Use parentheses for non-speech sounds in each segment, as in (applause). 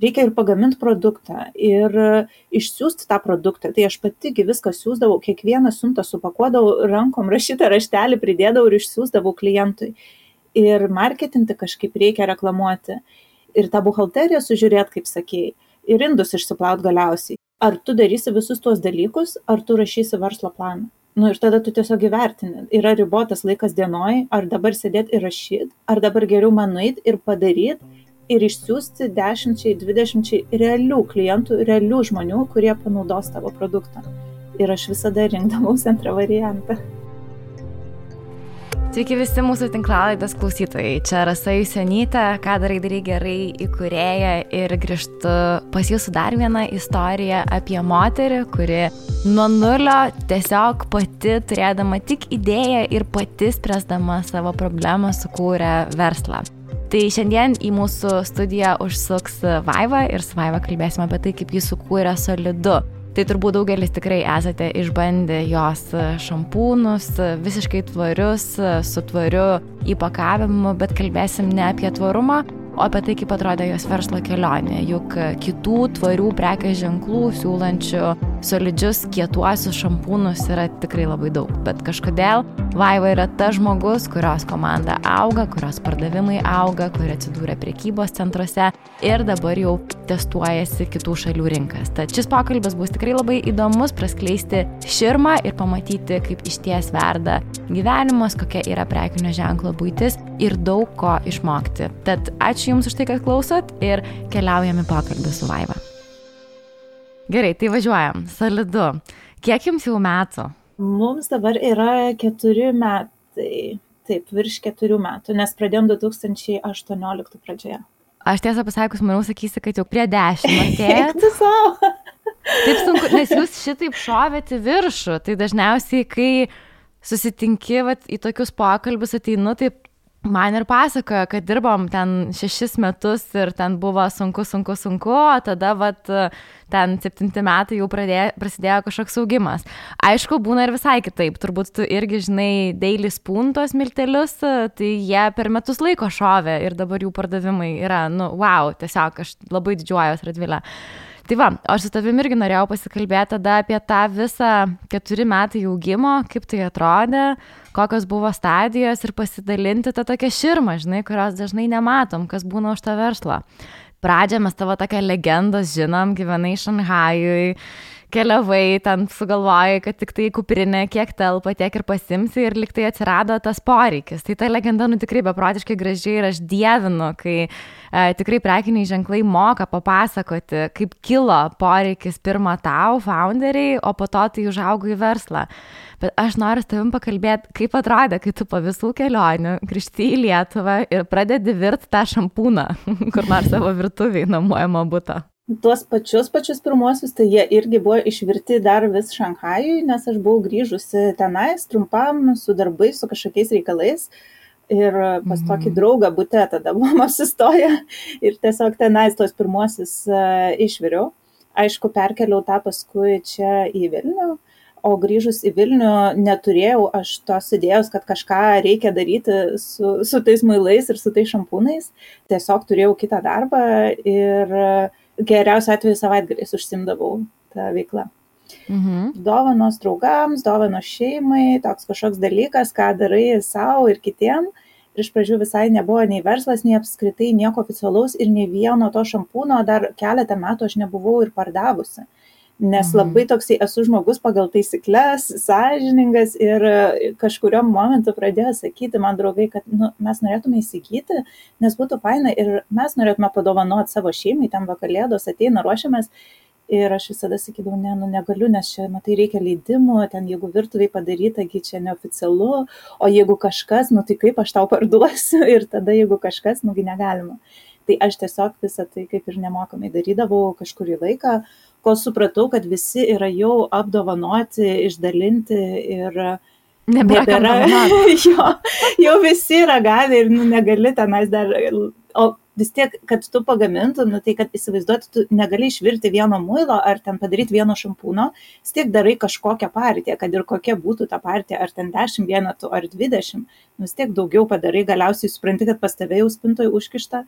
reikia ir pagaminti produktą, ir išsiųsti tą produktą. Tai aš patigi viską siūsdavau, kiekvieną siuntą supakuodavau, rankom (laughs) rašytą raštelį pridėdavau ir išsiųsdavau klientui. Ir marketinti kažkaip reikia reklamuoti. Ir tą buhalteriją sužiūrėti, kaip sakėjai. Ir indus išsiplaut galiausiai. Ar tu darysi visus tuos dalykus, ar tu rašysi verslo planą. Nu ir tada tu tiesiog įvertini, yra ribotas laikas dienoj, ar dabar sėdėti ir rašyti, ar dabar geriau man nueiti ir padaryti ir išsiųsti dešimčiai, dvidešimčiai realių klientų, realių žmonių, kurie panaudos tavo produktą. Ir aš visada rinkdavausi antrą variantą. Sveiki visi mūsų tinklalaidės klausytojai. Čia Rasa Jusenytė, ką darai darai gerai įkūrėja ir grįžtu pas jūsų dar vieną istoriją apie moterį, kuri nuo nulio tiesiog pati turėdama tik idėją ir pati spręsdama savo problemą sukūrė verslą. Tai šiandien į mūsų studiją užsuks Vaiva ir su Vaiva kalbėsime apie tai, kaip jis sukūrė solidu. Tai turbūt daugelis tikrai esate išbandę jos šampūnus, visiškai tvarius, su tvariu įpakavimu, bet kalbėsim ne apie tvarumą, o apie tai, kaip atrodė jos verslo kelionė. Juk kitų tvarių prekės ženklų siūlančių solidžius kietuosius šampūnus yra tikrai labai daug. Bet kažkodėl Vaiva yra ta žmogus, kurios komanda auga, kurios pardavimai auga, kuri atsidūrė priekybos centruose ir dabar jau testuojasi kitų šalių rinkas. Tad šis pokalbis bus tikrai labai įdomus praskleisti širmą ir pamatyti, kaip iš ties verda gyvenimas, kokia yra prekinio ženklo būtis ir daug ko išmokti. Tad ačiū Jums už tai, kad klausot ir keliaujame pokalbį su Vaiva. Gerai, tai važiuojam. Solidu. Kiek Jums jau metų? Mums dabar yra keturi metai. Taip, virš keturių metų, nes pradėjom 2018 pradžioje. Aš tiesą pasakius, manau, sakysi, kad jau prie dešimt. (laughs) Savo. Taip sunku, nes jūs šitaip šovėte viršų. Tai dažniausiai, kai susitinki vat, į tokius pokalbius, ateinu, taip man ir pasakojo, kad dirbom ten šešis metus ir ten buvo sunku, sunku, sunku, o tada vat, ten septinti metai jau pradėjo, prasidėjo kažkoks augimas. Aišku, būna ir visai kitaip, turbūt tu irgi žinai daily spuntos miltelius, tai jie per metus laiko šovė ir dabar jų pardavimai yra, nu, wow, tiesiog aš labai didžiuojuosi, Radvilė. Tai va, aš su tavimi irgi norėjau pasikalbėti tada apie tą visą keturi metai augimo, kaip tai atrodė, kokios buvo stadijos ir pasidalinti tą tokią širmą, žinai, kurios dažnai nematom, kas būna už tą verslą. Pradžią mes tavo tokią legendą žinom, gyvenai Šanhajui, keliavai, ten sugalvojai, kad tik tai kuprinė, kiek telpa, tiek ir pasimsi ir liktai atsirado tas poreikis. Tai ta legenda, nu tikrai beprotiškai gražiai ir aš dievinu, kai e, tikrai prekiniai ženklai moka papasakoti, kaip kilo poreikis pirmą tau, founderiai, o po to tai užaugo į verslą. Bet aš noriu su tavim pakalbėti, kaip atrodė, kai tu po visų kelionių grįžti į Lietuvą ir pradedi virti tą šampūną, (laughs) kur nors savo virtuviai namuojamo būto tuos pačius pačius pirmuosius, tai jie irgi buvo išvirti dar vis Šanhajui, nes aš buvau grįžusi tenais trumpam su darbais, su kažkokiais reikalais. Ir pas tokį mhm. draugą būte tada buvom (laughs) apsistoję ir tiesiog tenais tos pirmuosius uh, išviriau. Aišku, perkeliau tą paskui čia į Vilnių, o grįžus į Vilnių neturėjau aš tos idėjos, kad kažką reikia daryti su, su tais muilais ir su tais šampūnais. Tiesiog turėjau kitą darbą ir geriausiu atveju savaitgaliais užsimdavau tą veiklą. Mhm. Dovanos draugams, dovanos šeimai, toks kažkoks dalykas, ką darai savo ir kitiem. Iš pradžių visai nebuvo nei verslas, nei apskritai nieko oficialaus ir nei vieno to šampūno dar keletą metų aš nebuvau ir pardavusi. Mhm nes labai toksai esu žmogus pagal taisykles, sąžiningas ir kažkurio momentu pradėjo sakyti man draugai, kad nu, mes norėtume įsigyti, nes būtų faina ir mes norėtume padovanoti savo šeimai, ten vakalėdos ateina, ruošiamės. Ir aš visada sakydavau, ne, nu negaliu, nes čia, matai, reikia leidimų, ten jeigu virtuviai padaryta, gi čia neoficialu, o jeigu kažkas, nu tai kaip aš tau parduosiu (laughs) ir tada jeigu kažkas, nugi negalima. Tai aš tiesiog visą tai kaip ir nemokamai darydavau kažkurį laiką, kol supratau, kad visi yra jau apdovanoti, išdalinti ir nebėra. (laughs) jo, jau visi yra gavę ir nu, negali tenais dar, o vis tiek, kad tu pagamintum, nu, tai kad įsivaizduoti, tu negali išvirti vieno muilo ar ten padaryti vieno šampūno, vis tiek darai kažkokią partiją, kad ir kokia būtų ta partija, ar ten 10 vienetų ar 20, nu, vis tiek daugiau padarai, galiausiai supranti, kad pas tave jau spintoje užkišta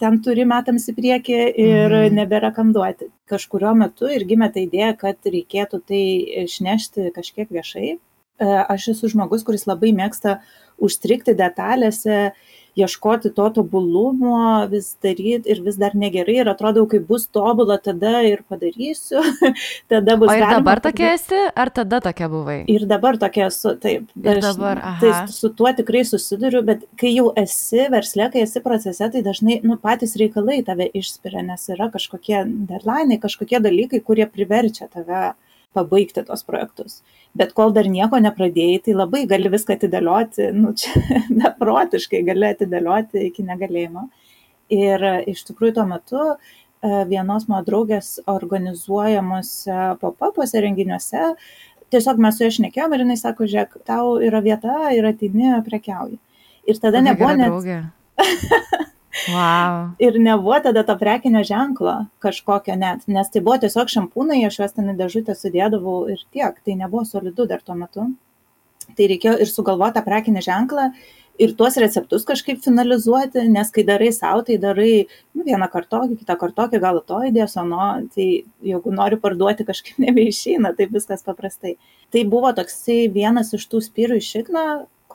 ten turi metams į priekį ir mm. nebėra kam duoti. Kažkurio metu ir gimė ta idėja, kad reikėtų tai išnešti kažkiek viešai. E, aš esu žmogus, kuris labai mėgsta užstrikti detalėse ieškoti to tobulumo, vis daryti ir vis dar negerai ir atrodo, kai bus tobula, tada ir padarysiu. (laughs) tada bus. O ir dabar tokia esi, ar tada tokia buvai? Ir dabar tokia esu, taip. Ir dabar, aha. Tai su tuo tikrai susiduriu, bet kai jau esi verslė, kai esi procese, tai dažnai nu, patys reikalai tave išspiria, nes yra kažkokie deadline, kažkokie dalykai, kurie priverčia tave pabaigti tos projektus. Bet kol dar nieko nepradėjai, tai labai gali viską atidėlioti, nu čia (laughs) beprotiškai gali atidėlioti iki negalėjimo. Ir iš tikrųjų tuo metu e, vienos mano draugės organizuojamuose pop-upuose renginiuose, tiesiog mes su ja šnekėjom ir jinai sako, žiūrėk, tau yra vieta ir atini prekiauji. Ir tada Kokia nebuvo net... (laughs) Wow. Ir nebuvo tada to prekinio ženklo kažkokio net, nes tai buvo tiesiog šampūnai, aš juos ten į dėžutę sudėdavau ir tiek, tai nebuvo solidu dar tuo metu. Tai reikėjo ir sugalvoti tą prekinį ženklą ir tuos receptus kažkaip finalizuoti, nes kai darai savo, tai darai nu, vieną kartokį, kitą kartokį, gal to įdės, o no, tai jeigu nori parduoti kažkaip (laughs) nebeišeina, tai viskas paprastai. Tai buvo toksai vienas iš tų spyrų iš šikno,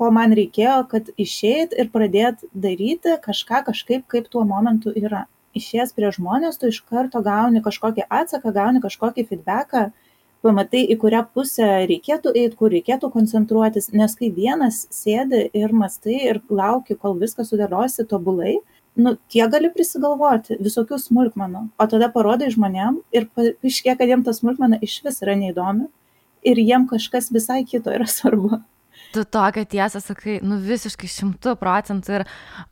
ko man reikėjo, kad išeit ir pradėt daryti kažką kažkaip, kaip tuo momentu yra. Išėjęs prie žmonės, tu iš karto gauni kažkokį atsaką, gauni kažkokį feedbacką, pamatai, į kurią pusę reikėtų eiti, kur reikėtų koncentruotis, nes kai vienas sėdi ir mastai ir lauki, kol viską sudėliosi tobulai, nu, tie gali prisigalvoti visokių smulkmenų, o tada parodai žmonėm ir iškiek, kad jiems ta smulkmena iš vis yra neįdomi ir jiem kažkas visai kito yra svarbu tu tokią tiesą sakai, nu visiškai šimtų procentų. Ir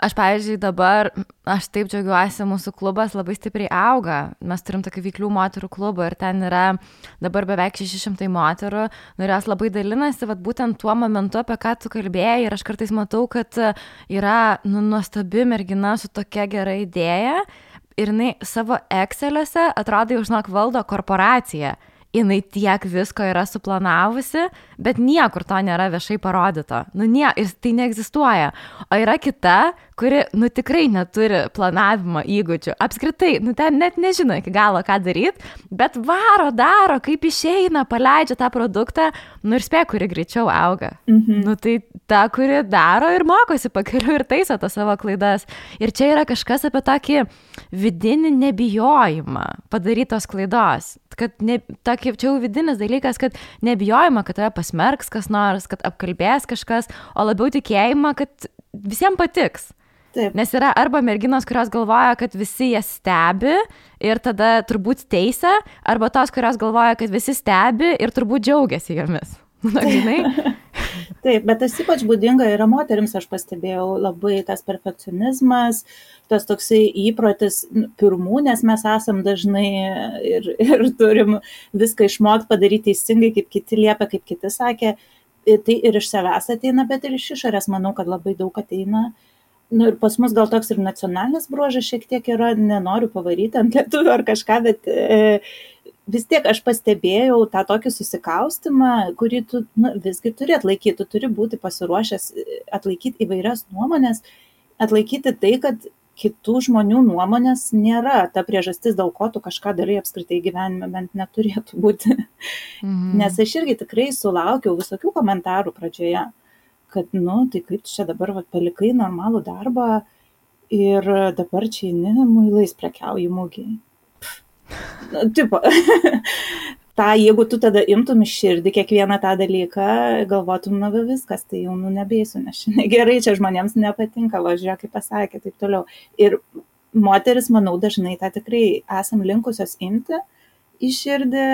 aš, pavyzdžiui, dabar, aš taip džiaugiuosi, mūsų klubas labai stipriai auga. Mes turim tokį vyklių moterų klubą ir ten yra dabar beveik 600 moterų. Nu, ir jos labai dalinasi, vad būtent tuo momentu, apie ką tu kalbėjai. Ir aš kartais matau, kad yra nu, nuostabi mergina su tokia gera idėja. Ir jinai savo Exceliuose atrodo jau žinok valdo korporaciją jinai tiek visko yra suplanavusi, bet niekur to nėra viešai parodyto. Nu, nie, ir tai neegzistuoja. O yra kita, kuri, nu, tikrai neturi planavimo įgūdžių. Apskritai, nu, ten net nežino iki galo, ką daryti, bet varo, daro, kaip išeina, paleidžia tą produktą, nu ir spė, kuri greičiau auga. Mhm. Nu, tai ta, kuri daro ir mokosi pakeliu ir taiso tas savo klaidas. Ir čia yra kažkas apie tokį vidinį nebijojimą padarytos klaidos. Kad ne, ta, kaip čia jau vidinis dalykas, kad nebijojama, kad tave pasmerks kas nors, kad apkalbės kažkas, o labiau tikėjimą, kad visiems patiks. Taip. Nes yra arba merginos, kurios galvoja, kad visi jas stebi ir tada turbūt teisia, arba tos, kurios galvoja, kad visi stebi ir turbūt džiaugiasi jomis. (laughs) Na, žinai? (laughs) Taip, bet tas ypač būdinga yra moteriams, aš pastebėjau, labai tas perfekcionizmas, tas toksai įprotis nu, pirmų, nes mes esam dažnai ir, ir turim viską išmokti padaryti teisingai, kaip kiti liepia, kaip kiti sakė. Tai ir iš savęs ateina, bet ir iš išorės manau, kad labai daug ateina. Nu, ir pas mus gal toks ir nacionalinis bruožas šiek tiek yra, nenoriu pavaryti ant lietuvių ar kažką, bet e, vis tiek aš pastebėjau tą tokį susikaustimą, kurį tu nu, visgi turi atlaikyti, tu turi būti pasiruošęs e, atlaikyti įvairias nuomonės, atlaikyti tai, kad kitų žmonių nuomonės nėra ta priežastis, dėl ko tu kažką darai apskritai gyvenime, bent neturėtų būti. Mhm. Nes aš irgi tikrai sulaukiau visokių komentarų pradžioje, kad, nu, tai kaip tu čia dabar va, palikai normalų darbą ir dabar čia eini muilais prekiauji mūgiai tipo, (laughs) tą, jeigu tu tada imtum iš širdį kiekvieną tą dalyką, galvotum, na viskas, tai jau nu nebėsiu, nes šiandien (laughs) gerai, čia žmonėms nepatinka, važiuoja, kaip pasakė, taip toliau. Ir moteris, manau, dažnai tą tikrai esam linkusios imti į širdį,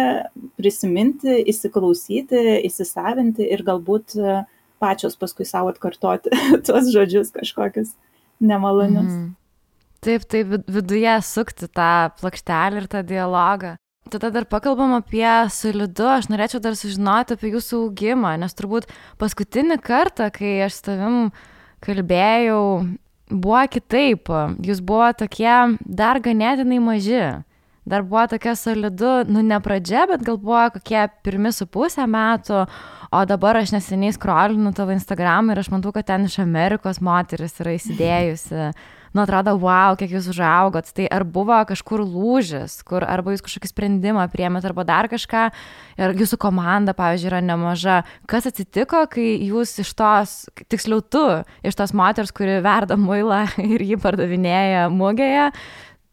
prisiminti, įsiklausyti, įsisavinti ir galbūt pačios paskui savo atkartoti (laughs) tuos žodžius kažkokius nemalonius. Mm. Taip, taip, viduje sukti tą plokštelę ir tą dialogą. Tada dar pakalbam apie solidu, aš norėčiau dar sužinoti apie jūsų augimą, nes turbūt paskutinį kartą, kai aš su tavim kalbėjau, buvo kitaip. Jūs buvo tokie dar ganėtinai maži. Dar buvo tokia solidu, nu ne pradžia, bet gal buvo kokie pirmi su pusę metų, o dabar aš neseniai skrolinu tavo Instagram ir aš matau, kad ten iš Amerikos moteris yra (laughs) įsidėjusi nu atrodo, wow, kiek jūs užaugot. Tai ar buvo kažkur lūžis, kur arba jūs kažkokį sprendimą priemėt, arba dar kažką, ir jūsų komanda, pavyzdžiui, yra nemaža. Kas atsitiko, kai jūs iš tos, tiksliau tu, iš tos moters, kuri verda muilą (laughs) ir jį pardavinėja mugėje,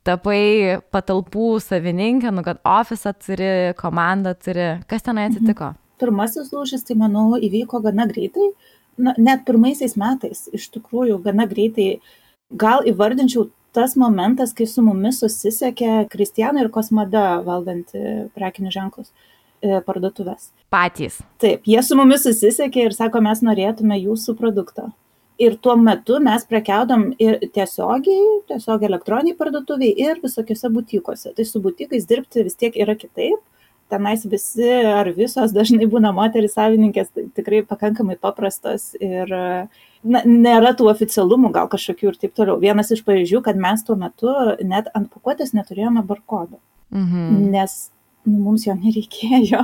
tapai patalpų savininkė, nu kad ofisą turi, komandą turi. Kas tenai mhm. atsitiko? Pirmasis lūžis, tai manau, įvyko gana greitai. Na, net pirmaisiais metais, iš tikrųjų, gana greitai. Gal įvardinčiau tas momentas, kai su mumis susisiekė Kristiana ir Kosmada valdanti prekinius ženklus e, parduotuvės. Patys. Taip, jie su mumis susisiekė ir sako, mes norėtume jūsų produkto ir tuo metu mes prekiaudom ir tiesiogiai, tiesiog elektroniniai parduotuviai ir visokiose butikose. Tai su butikais dirbti vis tiek yra kitaip. Tenais visi ar visos dažnai būna moteris savininkės, tai tikrai pakankamai paprastos ir na, nėra tų oficialumų gal kažkokių ir taip toliau. Vienas iš pavyzdžių, kad mes tuo metu net ant pakuotės neturėjome barkodo, mhm. nes nu, mums jo nereikėjo.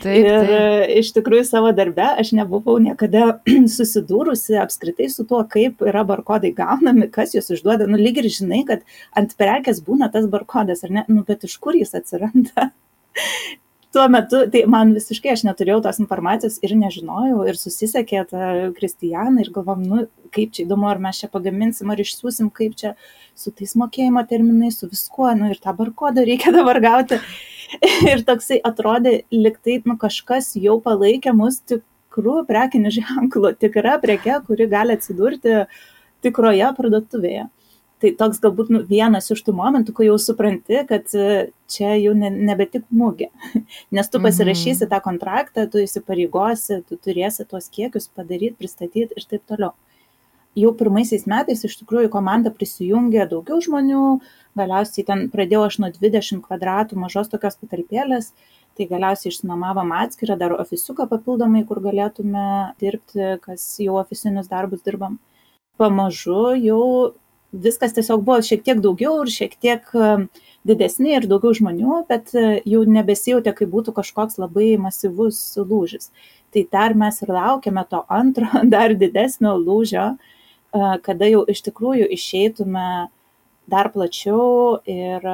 Taip, ir taip. iš tikrųjų savo darbe aš nebuvau niekada (clears throat) susidūrusi apskritai su tuo, kaip yra barkodai gaunami, kas juos išduoda. Nu, lyg ir žinai, kad ant prekės būna tas barkodas, ar ne? Nu, bet iš kur jis atsiranda? Tuo metu, tai man visiškai aš neturėjau tos informacijos ir nežinojau, ir susisiekė tą Kristijaną ir galvom, nu, kaip čia įdomu, ar mes čia pagaminsim, ar išsiųsim, kaip čia su tais mokėjimo terminais, su viskuo, nu, ir tą barkodą reikia (laughs) dabar gauti. ir toksai atrodė, liktai nu, kažkas jau palaikė mus tikrų prekinių ženklų, tikra preke, kuri gali atsidurti tikroje parduotuvėje. Tai toks galbūt nu, vienas iš tų momentų, kai jau supranti, kad e, čia jau ne, nebe tik mūgė. (laughs) Nes tu pasirašysi tą kontraktą, tu įsipareigosi, tu turėsi tuos kiekius padaryti, pristatyti ir taip toliau. Jau pirmaisiais metais iš tikrųjų komanda prisijungė daugiau žmonių, galiausiai ten pradėjau aš nuo 20 kvadratų mažos tokios patalpėlės, tai galiausiai išsinuomavom atskirą dar ofisuką papildomai, kur galėtume dirbti, kas jau oficinius darbus dirbam. Pamažu jau viskas tiesiog buvo šiek tiek daugiau ir šiek tiek um, didesni ir daugiau žmonių, bet uh, jau nebesijautė, kaip būtų kažkoks labai masyvus lūžis. Tai dar mes ir laukiame to antro, (laughs) dar didesnio lūžio, uh, kada jau iš tikrųjų išeitume dar plačiau ir,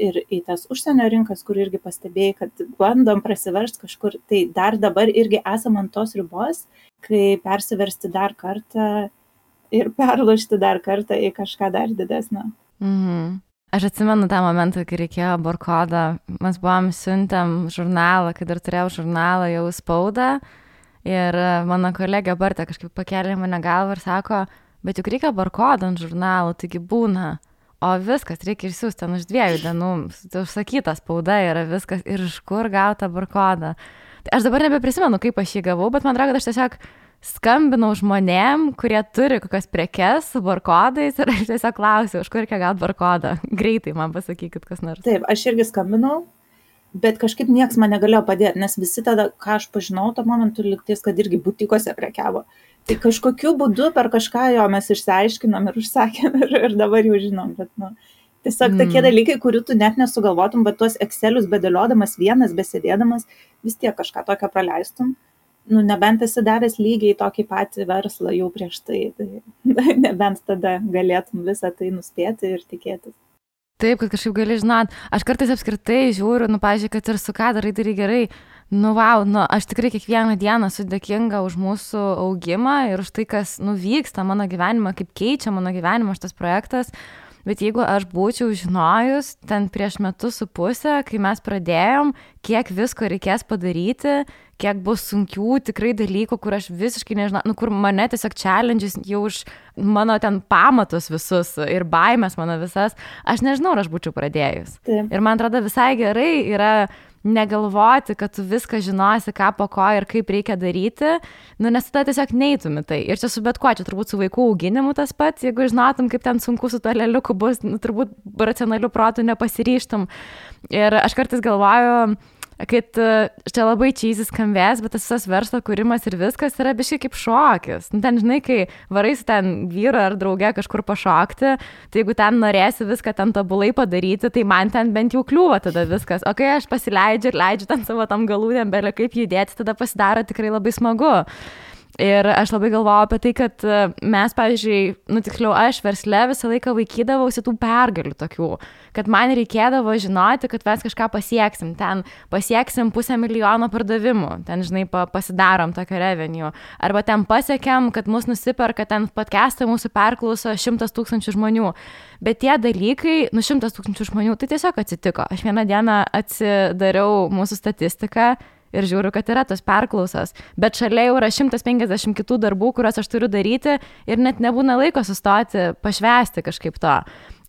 ir į tas užsienio rinkas, kur irgi pastebėjai, kad bandom prasiversti kažkur, tai dar dabar irgi esam ant tos ribos, kai persiversti dar kartą ir perlušti dar kartą į kažką dar didesnio. Mhm. Aš atsimenu tą momentą, kai reikėjo barkodą. Mes buvom siuntėm žurnalą, kai dar turėjau žurnalą jau spaudą. Ir mano kolegė Bartė kažkaip pakėlė mane galvą ir sako, bet juk reikia barkodą ant žurnalų, taigi būna o viskas reikia išsiųsti ten už dviejų dienų, užsakyta spauda yra viskas ir iš kur gauta barkodą. Tai aš dabar nebeprisimenu, kaip aš jį gavau, bet man atrodo, kad aš tiesiog skambinau žmonėm, kurie turi kokias prekes su barkodais ir aš tiesiog klausiau, už kur reikia gauti barkodą. (laughs) Greitai man pasakykit, kas nors. Taip, aš irgi skambinau, bet kažkaip niekas man negalėjo padėti, nes visi tada, ką aš pažinau, to momentu liktais, kad irgi butikose prekiavo. Tai kažkokiu būdu per kažką jo mes išsiaiškinom ir užsakėm ir, ir dabar jau žinom, bet, nu, tiesiog mm. tokie dalykai, kurių tu net nesugalvotum, bet tuos Excelius bedėliodamas vienas, besėdėdamas, vis tiek kažką tokio praleistum. Nu, nebent esi daręs lygiai tokį patį verslą jau prieš tai, tai (laughs) nebent tada galėtum visą tai nuspėti ir tikėtis. Taip, kad kažkaip gali žinot, aš kartais apskritai žiūriu, nu, pažiūrėjau, kad ir su ką darai, darai gerai, Nu, wow, nu, aš tikrai kiekvieną dieną esu dėkinga už mūsų augimą ir už tai, kas nuvyksta mano gyvenimą, kaip keičia mano gyvenimą šitas projektas. Bet jeigu aš būčiau žinojus ten prieš metus su pusę, kai mes pradėjom, kiek visko reikės padaryti, kiek bus sunkių tikrai dalykų, kur aš visiškai nežinau, nu, kur mane tiesiog challenges jau už mano ten pamatus visus ir baimės mano visas, aš nežinau, ar aš būčiau pradėjus. Taip. Ir man atrodo visai gerai yra negalvoti, kad tu viską žinosi, ką po ko ir kaip reikia daryti, nu, nes tada tiesiog neįtumi tai. Ir čia su bet kuo, čia turbūt su vaikų auginimu tas pats, jeigu žinotum, kaip ten sunku su to leliuku bus, nu, turbūt racionaliu protu nepasiryštum. Ir aš kartais galvoju, kad e, čia labai čyzis skambės, bet tas visas verslo kūrimas ir viskas yra biškai kaip šokis. Nu, ten, žinai, kai varai su ten vyru ar drauge kažkur pašokti, tai jeigu ten norėsi viską ten tobulai padaryti, tai man ten bent jau kliūva tada viskas. O kai aš pasileidžiu ir leidžiu ten savo tam galūdėm, belė kaip judėti, tada pasidaro tikrai labai smagu. Ir aš labai galvojau apie tai, kad e, mes, pavyzdžiui, nu tiksliau, aš versle visą laiką vaikydavausi tų pergalių tokių, kad man reikėdavo žinoti, kad mes kažką pasieksim. Ten pasieksim pusę milijono pardavimų, ten, žinai, pa, pasidarom tokio revenue. Arba ten pasiekėm, kad mus nusiperka, ten podcastą mūsų perklauso šimtas tūkstančių žmonių. Bet tie dalykai, nu šimtas tūkstančių žmonių, tai tiesiog atsitiko. Aš vieną dieną atsidariau mūsų statistiką ir žiūriu, kad yra tos perklausos, bet šalia jau yra 150 kitų darbų, kuriuos aš turiu daryti ir net nebūna laiko sustoti, pašvesti kažkaip to.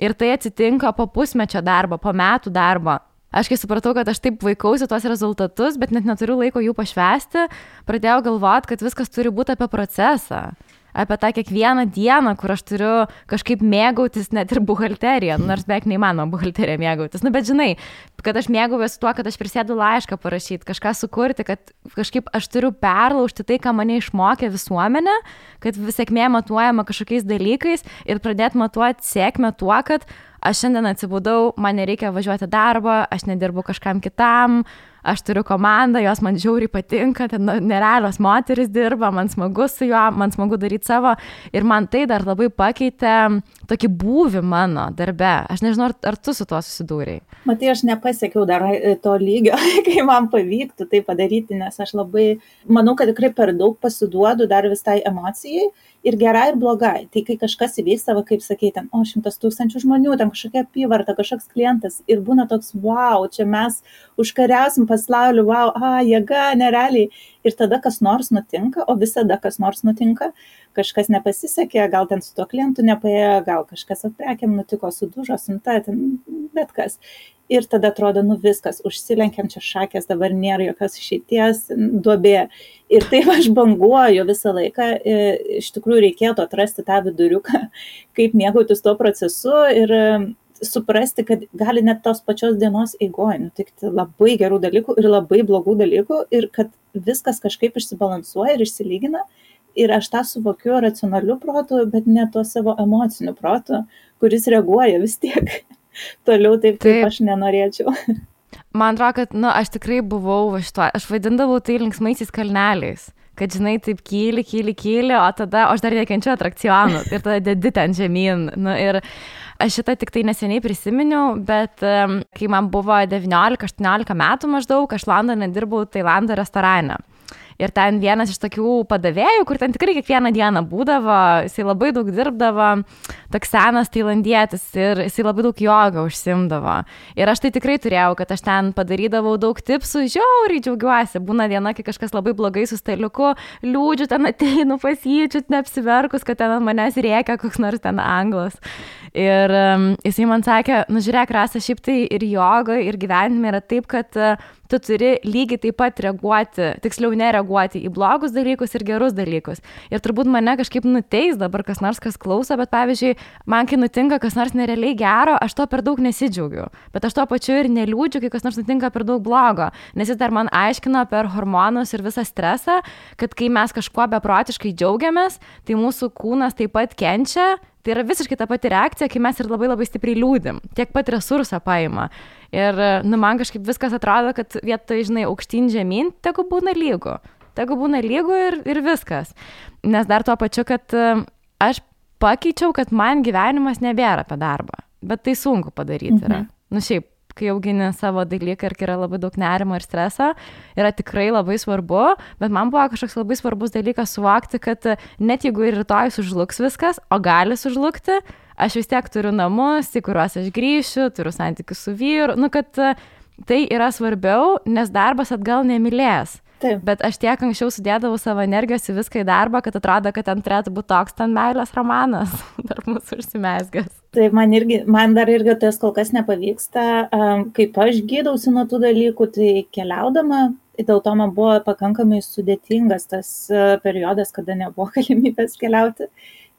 Ir tai atsitinka po pusmečio darbo, po metų darbo. Aš kai supratau, kad aš taip vaikausi tuos rezultatus, bet net neturiu laiko jų pašvesti, pradėjau galvoti, kad viskas turi būti apie procesą apie tą kiekvieną dieną, kur aš turiu kažkaip mėgautis net ir buhalteriją, nors beveik neįmanoma buhalteriją mėgautis. Nu, bet žinai, kad aš mėgaujuosi tuo, kad aš prisėdu laišką parašyti, kažką sukurti, kad kažkaip aš turiu perlaužti tai, ką mane išmokė visuomenė, kad sėkmė matuojama kažkokiais dalykais ir pradėti matuoti sėkmę tuo, kad aš šiandien atsibudau, man nereikia važiuoti darbą, aš nedirbu kažkam kitam, aš turiu komandą, jos man žiauriai patinka, ten nu, nerealios moteris dirba, man smagu su juo, man smagu daryti savo. Ir man tai dar labai pakeitė tokį būvį mano darbe. Aš nežinau, ar, ar tu su tuo susidūrėjai. Matai, aš nepasiekiau dar e, to lygio, (laughs) kai man pavyktų tai padaryti, nes aš labai, manau, kad tikrai per daug pasiduodu dar vis tai emocijai ir gerai, ir blogai. Tai kai kažkas įvyksta, va, kaip sakei, ten, o šimtas tūkstančių žmonių, ten kažkokia apyvarta, kažkoks klientas ir būna toks, wow, čia mes užkariausim pasaulį, wow, a, jėga, nerealiai. Ir tada kas nors nutinka, o visada kas nors nutinka, kažkas nepasisekė, gal ten su to klientu nepaėjo, gal kažkas atprekėm nutiko, sudužo, simta, ten bet kas ir tada atrodo, nu viskas, užsilenkiam čia šakės, dabar nėra jokios išeities, duobė. Ir taip aš banguoju visą laiką, e, iš tikrųjų reikėtų atrasti tą viduriuką, (laughs) kaip mėgautis tuo procesu ir e, suprasti, kad gali net tos pačios dienos eigoje nutikti labai gerų dalykų ir labai blogų dalykų ir kad viskas kažkaip išsibalansuoja ir išsilygina. Ir aš tą suvokiu racionaliu protu, bet ne tuo savo emociniu protu, kuris reaguoja vis tiek (laughs) toliau taip, kaip taip. aš nenorėčiau. (laughs) Man atrodo, kad, na, nu, aš tikrai buvau va šituo, aš vaidindavau tai linksmaisiais kalneliais kad, žinai, taip kyli, kyli, kyli, o tada aš dar nekenčiu atrakcionų ir tada dedi ten žemyn. Nu, ir aš šitą tik tai neseniai prisiminiau, bet um, kai man buvo 19-18 metų maždaug, aš Londone dirbau Tailando restorane. Ir ten vienas iš tokių padavėjų, kur ten tikrai kiekvieną dieną būdavo, jisai labai daug dirbdavo, toks senas tailandietis ir jisai labai daug jogą užsimdavo. Ir aš tai tikrai turėjau, kad aš ten padarydavau daug tipsų, žiauriai džiaugiuosi. Būna diena, kai kažkas labai blogai su staliuku, liūdžiu, ten ateinu pasiečiu, neapsiverkus, kad ten manęs rėkia koks nors ten anglas. Ir um, jisai man sakė, nu žiūrėk, rasa, šiaip tai ir joga, ir gyvenime yra taip, kad uh, tu turi lygiai taip pat reaguoti, tiksliau nereaguoti į blogus dalykus ir gerus dalykus. Ir turbūt mane kažkaip nuteis dabar kas nors, kas klauso, bet pavyzdžiui, man kai nutinka kas nors nerealiai gero, aš to per daug nesidžiaugiu. Bet aš to pačiu ir neliūdžiu, kai kas nors nutinka per daug blogo. Nes jis dar man aiškino per hormonus ir visą stresą, kad kai mes kažkuo beprotiškai džiaugiamės, tai mūsų kūnas taip pat kenčia Tai yra visiškai ta pati reakcija, kai mes ir labai labai stipriai liūdim, tiek pat resursą paima. Ir, nu, man kažkaip viskas atrodo, kad vietoj, žinai, aukštyn žemyn, tegu būna lygu. Tegu būna lygu ir, ir viskas. Nes dar tuo pačiu, kad e, aš pakeičiau, kad man gyvenimas nebėra apie darbą. Bet tai sunku padaryti yra. Mhm. Nu, šiaip, kai augini savo dalyką ir kai yra labai daug nerimo ir streso, yra tikrai labai svarbu, bet man buvo kažkoks labai svarbus dalykas suvokti, kad net jeigu ir rytoj sužlugs viskas, o gali sužlugti, aš vis tiek turiu namus, į kuriuos aš grįšiu, turiu santykius su vyru, nu kad tai yra svarbiau, nes darbas atgal nemylės. Taip. Bet aš tiek anksčiau sudėdavau savo energijos į viską į darbą, kad atrodo, kad ten turėtų būti toks ten meilės romanas (laughs) tarp mūsų užsimesgęs. Taip, man, irgi, man dar irgi tas kol kas nepavyksta. Kaip aš gydausi nuo tų dalykų, tai keliaudama, dėl to man buvo pakankamai sudėtingas tas periodas, kada nebuvo (laughs) galimybės keliauti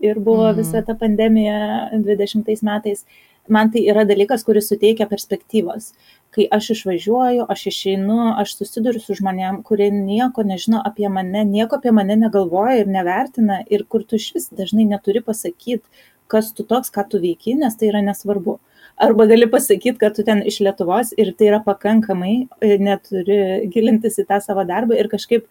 ir buvo mm. visa ta pandemija 20 metais. Man tai yra dalykas, kuris suteikia perspektyvos kai aš išvažiuoju, aš išeinu, aš susiduriu su žmonėm, kurie nieko nežino apie mane, nieko apie mane negalvoja ir nevertina ir kur tu iš vis dažnai neturi pasakyti, kas tu toks, ką tu veiki, nes tai yra nesvarbu. Arba gali pasakyti, kad tu ten iš Lietuvos ir tai yra pakankamai, e, neturi gilintis į tą savo darbą ir kažkaip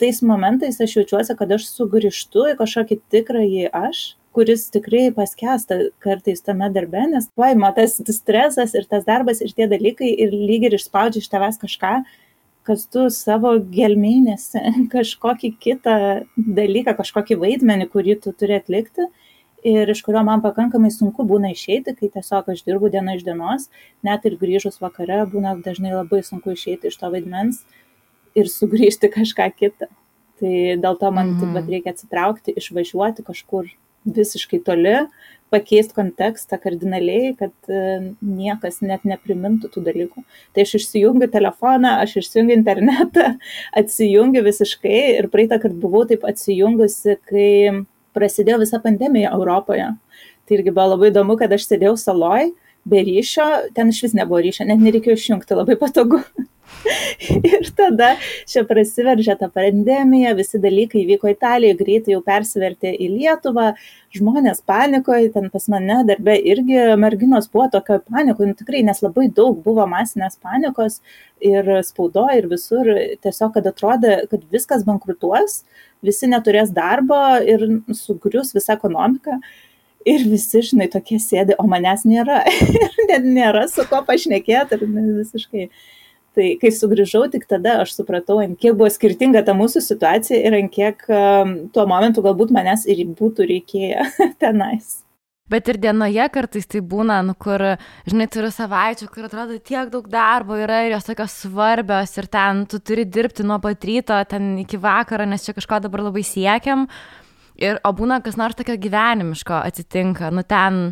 tais momentais aš jaučiuosi, kad aš sugrįžtu į kažkokį tikrąjį aš, kuris tikrai paskęsta kartais tame darbe, nes paima tas stresas ir tas darbas ir tie dalykai ir lyg ir išspaudžia iš tavęs kažką, kas tu savo gelmeinėse (laughs) kažkokį kitą dalyką, kažkokį vaidmenį, kurį tu turi atlikti. Ir iš kurio man pakankamai sunku būna išeiti, kai tiesiog aš dirbu diena iš dienos, net ir grįžus vakare būna dažnai labai sunku išeiti iš to vaidmens ir sugrįžti kažką kitą. Tai dėl to man mm -hmm. reikia atsitraukti, išvažiuoti kažkur visiškai toli, pakeisti kontekstą kardinaliai, kad e, niekas net neprimintų tų dalykų. Tai aš išsijungiu telefoną, aš išsijungiu internetą, (laughs) atsijungiu visiškai ir praeitą kartą buvau taip atsijungusi, kai prasidėjo visa pandemija Europoje. Tai irgi buvo labai įdomu, kad aš sėdėjau saloj, be ryšio, ten iš vis nebuvo ryšio, net nereikėjo išjungti, labai patogu. (laughs) ir tada čia prasiveržė ta pandemija, visi dalykai vyko Italijoje, greitai jau persivertė į Lietuvą, žmonės panikoje, ten pas mane darbė irgi merginos buvo tokio panikoje, nu, tikrai, nes labai daug buvo masinės panikos ir spaudoje ir visur, tiesiog, kad atrodė, kad viskas bankrutuos, visi neturės darbo ir sugrius visą ekonomiką. Ir visi, žinai, tokie sėdi, o manęs nėra. (laughs) Ir net nėra su ko pašnekėti. Ir visiškai tai kai sugrįžau tik tada aš supratau ant kiek buvo skirtinga ta mūsų situacija ir ant kiek um, tuo momentu galbūt manęs ir būtų reikėję (laughs) tenais. Bet ir dienoje kartais tai būna, nu, kur, žinai, turiu savaičių, kur atrodo tiek daug darbo yra ir jos tokios svarbios ir ten tu turi dirbti nuo pat ryto, ten iki vakaro, nes čia kažko dabar labai siekiam. Ir, o būna kas nors tokio gyvenimiško atsitinka, nu ten,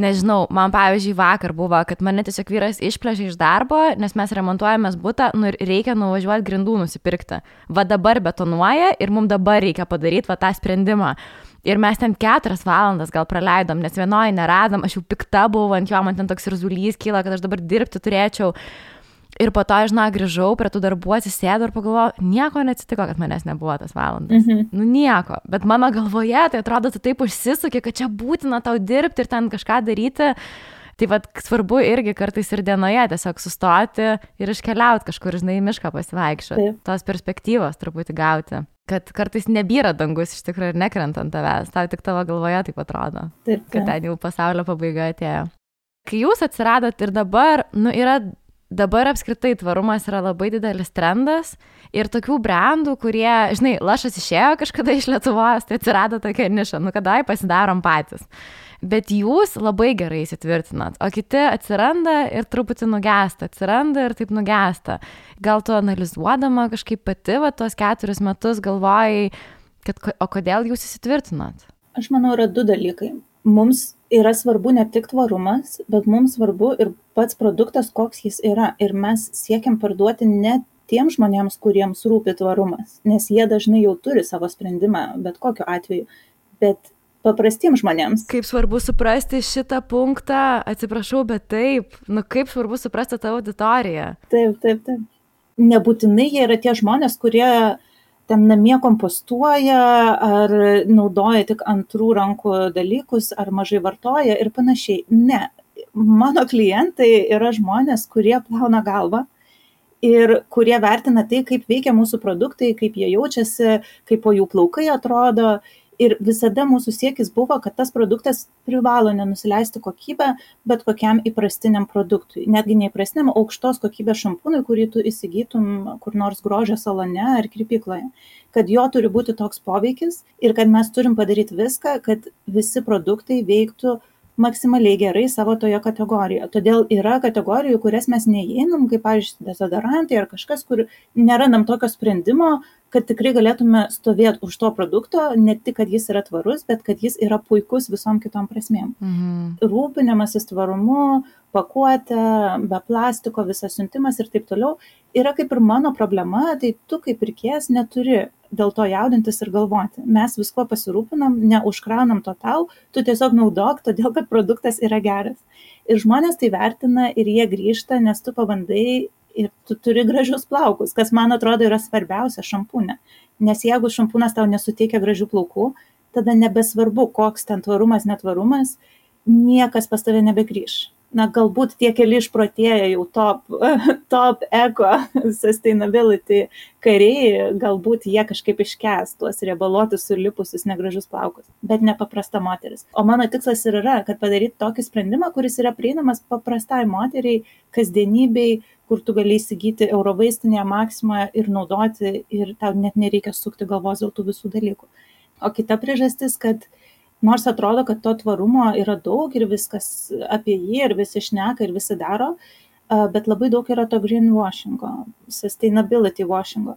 nežinau, man pavyzdžiui vakar buvo, kad mane tiesiog vyras išplėžė iš darbo, nes mes remontuojamės būtą, nu ir reikia nuvažiuoti grindų nusipirkti. Va dabar betonuoja ir mums dabar reikia padaryti va tą sprendimą. Ir mes ten keturias valandas gal praleidom, nes vienoje neradom, aš jau pikta buvau ant jo, man ten toks irzulys kyla, kad aš dabar dirbti turėčiau. Ir po to, žinau, grįžau prie tų darbų, atsisėdau ir pagalvojau, nieko neatsitiko, kad manęs nebuvo tas valandas. Mm nu nieko. Bet mano galvoje tai atrodo, tu taip užsisukė, kad čia būtina tau dirbti ir ten kažką daryti. Tai vad svarbu irgi kartais ir dienoje tiesiog sustoti ir iškeliauti kažkur, žinai, į mišką pasivaikščioti. Tos perspektyvos truputį gauti. Kad kartais nebyra dangus iš tikrųjų ir nekrenta ant tavęs. Tau tik tavo galvoje taip atrodo. Taip, taip. Kad ten jau pasaulio pabaiga atėjo. Kai jūs atsiradot ir dabar, nu, yra dabar apskritai tvarumas yra labai didelis trendas ir tokių brandų, kurie, žinai, lašas išėjo kažkada iš Lietuvos, tai atsirado tokia niša, nu kadai pasidarom patys. Bet jūs labai gerai įsitvirtinat, o kiti atsiranda ir truputį nugesta, atsiranda ir taip nugesta. Gal tu analizuodama kažkaip pati, va, tuos keturis metus galvojai, kad, o kodėl jūs įsitvirtinat? Aš manau, yra du dalykai. Mums yra svarbu ne tik tvarumas, bet mums svarbu ir pats produktas, koks jis yra. Ir mes siekiam parduoti ne tiem žmonėms, kuriems rūpi tvarumas, nes jie dažnai jau turi savo sprendimą, bet kokiu atveju. Bet paprastiems žmonėms. Kaip svarbu suprasti šitą punktą, atsiprašau, bet taip, nu kaip svarbu suprasti tavo auditoriją. Taip, taip, taip. Nebūtinai jie yra tie žmonės, kurie ten namie kompostuoja ar naudoja tik antrų rankų dalykus ar mažai vartoja ir panašiai. Ne, mano klientai yra žmonės, kurie plauna galvą ir kurie vertina tai, kaip veikia mūsų produktai, kaip jie jaučiasi, kaip po jų plaukai atrodo ir visada mūsų siekis buvo, kad tas produktas privalo nenusileisti kokybę bet kokiam įprastiniam produktui. Netgi neįprastiniam aukštos kokybės šampūnui, kurį tu įsigytum kur nors grožio salone ar kirpykloje. Kad jo turi būti toks poveikis ir kad mes turim padaryti viską, kad visi produktai veiktų maksimaliai gerai savo toje kategorijoje. Todėl yra kategorijų, kurias mes neįeinam, kaip, pavyzdžiui, dezodorantai ar kažkas, kur nerandam tokio sprendimo, kad tikrai galėtume stovėti už to produkto, ne tik, kad jis yra tvarus, bet kad jis yra puikus visom kitom prasmėm. Mhm. Rūpinimasis tvarumu, pakuotė, be plastiko, visas siuntimas ir taip toliau yra kaip ir mano problema, tai tu kaip pirkėjas neturi dėl to jaudintis ir galvoti. Mes visko pasirūpinam, neužkraunam to tau, tu tiesiog naudok, todėl kad produktas yra geras. Ir žmonės tai vertina ir jie grįžta, nes tu pabandai ir tu turi gražius plaukus, kas man atrodo yra svarbiausia šampūnė. Nes jeigu šampūnas tau nesuteikia gražių plaukų, tada nebesvarbu, koks ten tvarumas, netvarumas, niekas pas tave nebegrįž. Na, galbūt tie keli išprotėję jau top, (laughs) top eko (laughs) sustainability kariai, galbūt jie kažkaip iškes tuos riebaluotus sulipusius negražus plaukus, bet nepaprasta moteris. O mano tikslas ir yra, kad padaryti tokį sprendimą, kuris yra prieinamas paprastai moteriai, kasdienybei, kur tu gali įsigyti eurovaistinėje maksimoje ir naudoti ir tau net nereikia sukti galvos dėl tų visų dalykų. O kita priežastis, kad nors atrodo, kad to tvarumo yra daug ir viskas apie jį ir visi šneka ir visi daro, bet labai daug yra to greenwashingo, sustainability washingo,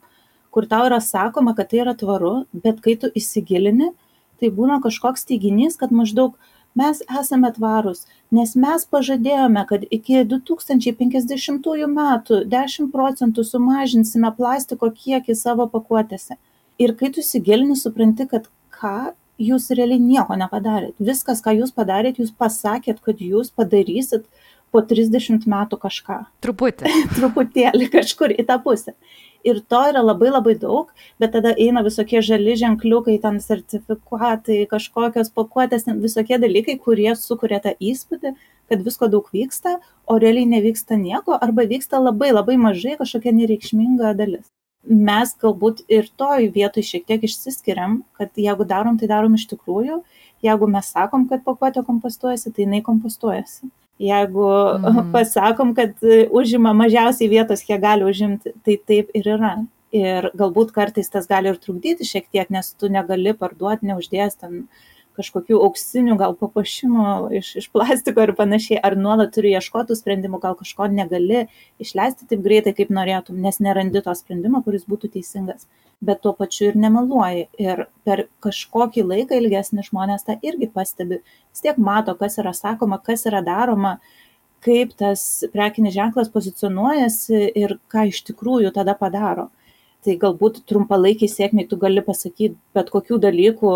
kur tau yra sakoma, kad tai yra tvaru, bet kai tu įsigilini, tai būna kažkoks teiginys, kad maždaug mes esame tvarūs, nes mes pažadėjome, kad iki 2050 metų 10 procentų sumažinsime plastiko kiekį savo pakuotėse. Ir kai tu įsigilini, supranti, kad ką jūs realiai nieko nepadarėt. Viskas, ką jūs padarėt, jūs pasakėt, kad jūs padarysit po 30 metų kažką. Truputį. (laughs) Truputėlį kažkur į tą pusę. Ir to yra labai labai daug, bet tada eina visokie žali ženkliukai, ten sertifikatai, kažkokios pakuotės, visokie dalykai, kurie sukuria tą įspūdį, kad visko daug vyksta, o realiai nevyksta nieko, arba vyksta labai labai mažai kažkokia nereikšminga dalis mes galbūt ir toj vietoj šiek tiek išsiskiriam, kad jeigu darom, tai darom iš tikrųjų. Jeigu mes sakom, kad pakuotė kompostuojasi, tai jinai kompostuojasi. Jeigu mhm. (laughs) pasakom, kad užima mažiausiai vietos, kiek gali užimti, tai taip ir yra. Ir galbūt kartais tas gali ir trukdyti šiek tiek, nes tu negali parduoti, neuždės ten uh, kažkokių auksinių gal papuošimų iš, iš plastiko ir panašiai, ar nuolat turi ieškoti sprendimų, gal kažko negali išleisti taip greitai, kaip norėtum, nes nerandi to sprendimo, kuris būtų teisingas. Bet tuo pačiu ir nemeluoji. Ir per kažkokį laiką ilgesnį žmonės tą irgi pastebi. Vis tiek mato, kas yra sakoma, kas yra daroma, kaip tas prekinis ženklas pozicionuojasi ir ką iš tikrųjų tada padaro tai galbūt trumpalaikei sėkmei tu gali pasakyti bet kokių dalykų,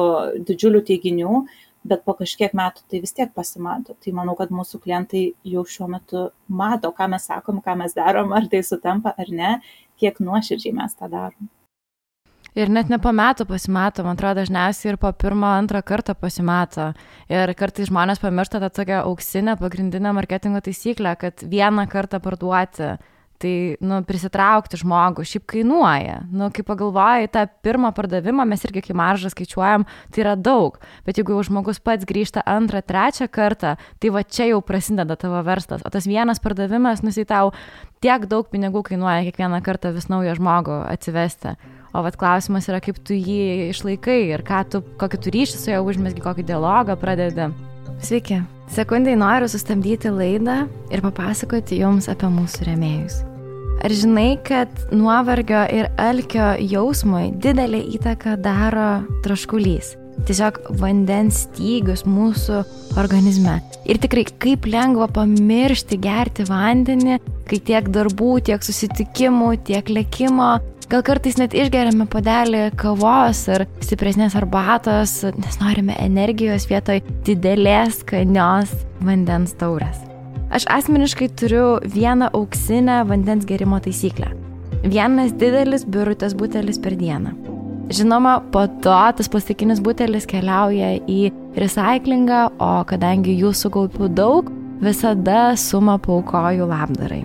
didžiulių teiginių, bet po kažkiek metų tai vis tiek pasimato. Tai manau, kad mūsų klientai jau šiuo metu mato, ką mes sakom, ką mes darom, ar tai sutampa ar ne, kiek nuoširdžiai mes tą darom. Ir net ne po metų pasimato, man atrodo, dažniausiai ir po pirmo, antrą kartą pasimato. Ir kartais žmonės pamiršta tą tokią auksinę pagrindinę marketingo taisyklę, kad vieną kartą parduoti tai, nu, prisitraukti žmogų šiaip kainuoja. Nu, kai pagalvoji, tą pirmą pardavimą mes irgi kai maržą skaičiuojam, tai yra daug. Bet jeigu jau žmogus pats grįžta antrą, trečią kartą, tai va čia jau prasideda tavo verslas. O tas vienas pardavimas, nusi tau tiek daug pinigų kainuoja kiekvieną kartą vis naują žmogų atsivesti. O vat klausimas yra, kaip tu jį išlaikai ir tu, kokį tu ryšį su juo užmėsgi, kokį dialogą pradedi. Sveiki. Sekundai noriu sustabdyti laidą ir papasakoti jums apie mūsų remėjus. Ar žinai, kad nuovargio ir alkio jausmui didelį įtaką daro traškulys? Tiesiog vandens stygius mūsų organizme. Ir tikrai kaip lengva pamiršti gerti vandenį, kai tiek darbų, tiek susitikimų, tiek lėkimo. Gal kartais net išgeriame padelį kavos ar stipresnės arbatos, nes norime energijos vietoj didelės skanios vandens taurės. Aš asmeniškai turiu vieną auksinę vandens gerimo taisyklę. Vienas didelis biurutės butelis per dieną. Žinoma, po to tas plastikinis butelis keliauja į recyklingą, o kadangi jų sukaupiu daug, visada sumą paukoju labdarai.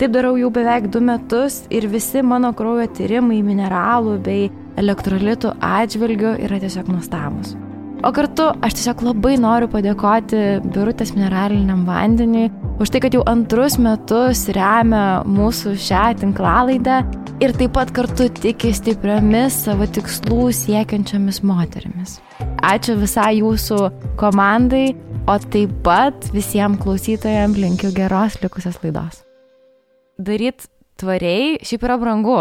Taip darau jau beveik du metus ir visi mano kraujo tyrimai mineralų bei elektrolitų atžvilgių yra tiesiog nuostabus. O kartu aš tiesiog labai noriu padėkoti Birutės mineraliniam vandeniui už tai, kad jau antrus metus remia mūsų šią tinklalaidę ir taip pat kartu tiki stipriamis savo tikslų siekiančiamis moterimis. Ačiū visai jūsų komandai, o taip pat visiems klausytojams linkiu geros likusios laidos. Daryt tvariai šiaip yra brangu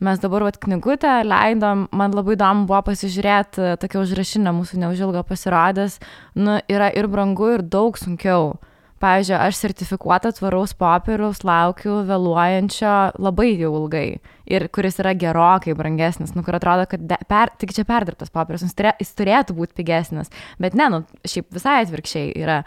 mes dabar vat knygutę leidom, man labai įdomu buvo pasižiūrėti, tokia užrašinė mūsų neužilgo pasirodęs, nu, yra ir brangu, ir daug sunkiau. Pavyzdžiui, aš sertifikuotą tvaraus popieriaus laukiu vėluojančio labai jau ilgai ir kuris yra gerokai brangesnis, nu, kur atrodo, kad de, per, tik čia perdirbtas popierius, jis turėtų būti pigesnis, bet ne, nu, šiaip visai atvirkščiai yra.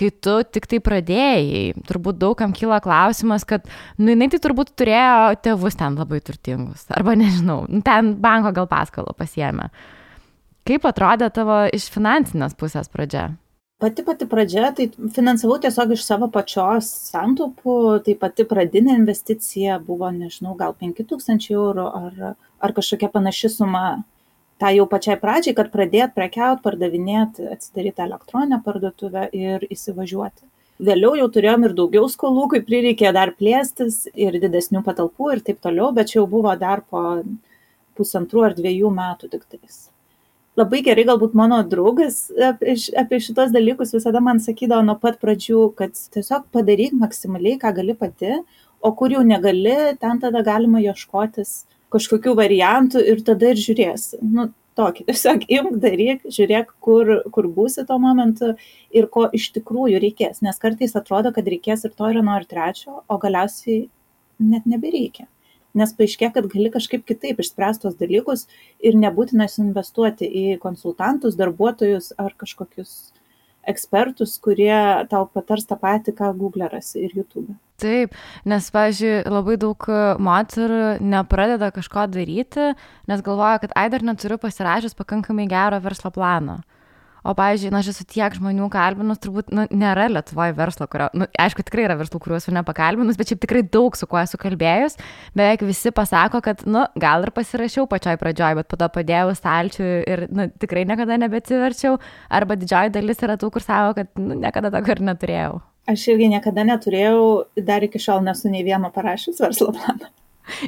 Kai tu tik tai pradėjai, turbūt daugam kyla klausimas, kad, nu, jinai tai turbūt turėjo tėvus ten labai turtingus, arba nežinau, nu, ten banko gal paskolą pasiemė. Kaip atrodė tavo iš finansinės pusės pradžia? pati pati pradžia, tai finansavau tiesiog iš savo pačios santaupų, tai pati pradinė investicija buvo, nežinau, gal 5000 eurų ar, ar kažkokia panaši suma. Ta jau pačiai pradžiai, kad pradėt prekiaut, pardavinėti, atsidaryti elektroninę parduotuvę ir įsivažiuoti. Vėliau jau turėjom ir daugiau skolų, kai prireikė dar plėstis ir didesnių patalpų ir taip toliau, bet čia jau buvo dar po pusantrų ar dviejų metų tik tais labai gerai galbūt mano draugas apie, apie šitos dalykus visada man sakydavo nuo pat pradžių, kad tiesiog padaryk maksimaliai, ką gali pati, o kur jau negali, ten tada galima ieškotis kažkokių variantų ir tada ir žiūrėsi. Nu, tokį, tiesiog imk, daryk, žiūrėk, kur, kur būsi tuo momentu ir ko iš tikrųjų reikės, nes kartais atrodo, kad reikės ir to ir nuo ir trečio, o galiausiai net nebereikia nes paaiškėja, kad gali kažkaip kitaip išspręsti tos dalykus ir nebūtina investuoti į konsultantus, darbuotojus ar kažkokius ekspertus, kurie tau patars tą patį, ką Google rasi ir YouTube. Taip, nes, pavyzdžiui, labai daug moterų nepradeda kažko daryti, nes galvoja, kad ai dar neturiu pasirašęs pakankamai gero verslo plano. O, pavyzdžiui, na, aš esu tiek žmonių kalbinus, turbūt nu, nėra Lietuvoje verslo, kurio, nu, aišku, tikrai yra verslų, kuriuos esu nepakalbinus, bet šiaip tikrai daug su kuo esu kalbėjus. Beveik visi pasako, kad, nu, gal ir pasirašiau pačioj pradžioj, bet po to padėjau stalčių ir, nu, tikrai niekada nebeatsiverčiau. Arba didžioji dalis yra tų, kur savo, kad, nu, niekada tokio ir neturėjau. Aš irgi niekada neturėjau, dar iki šiol nesu nei vieno parašęs verslo planą.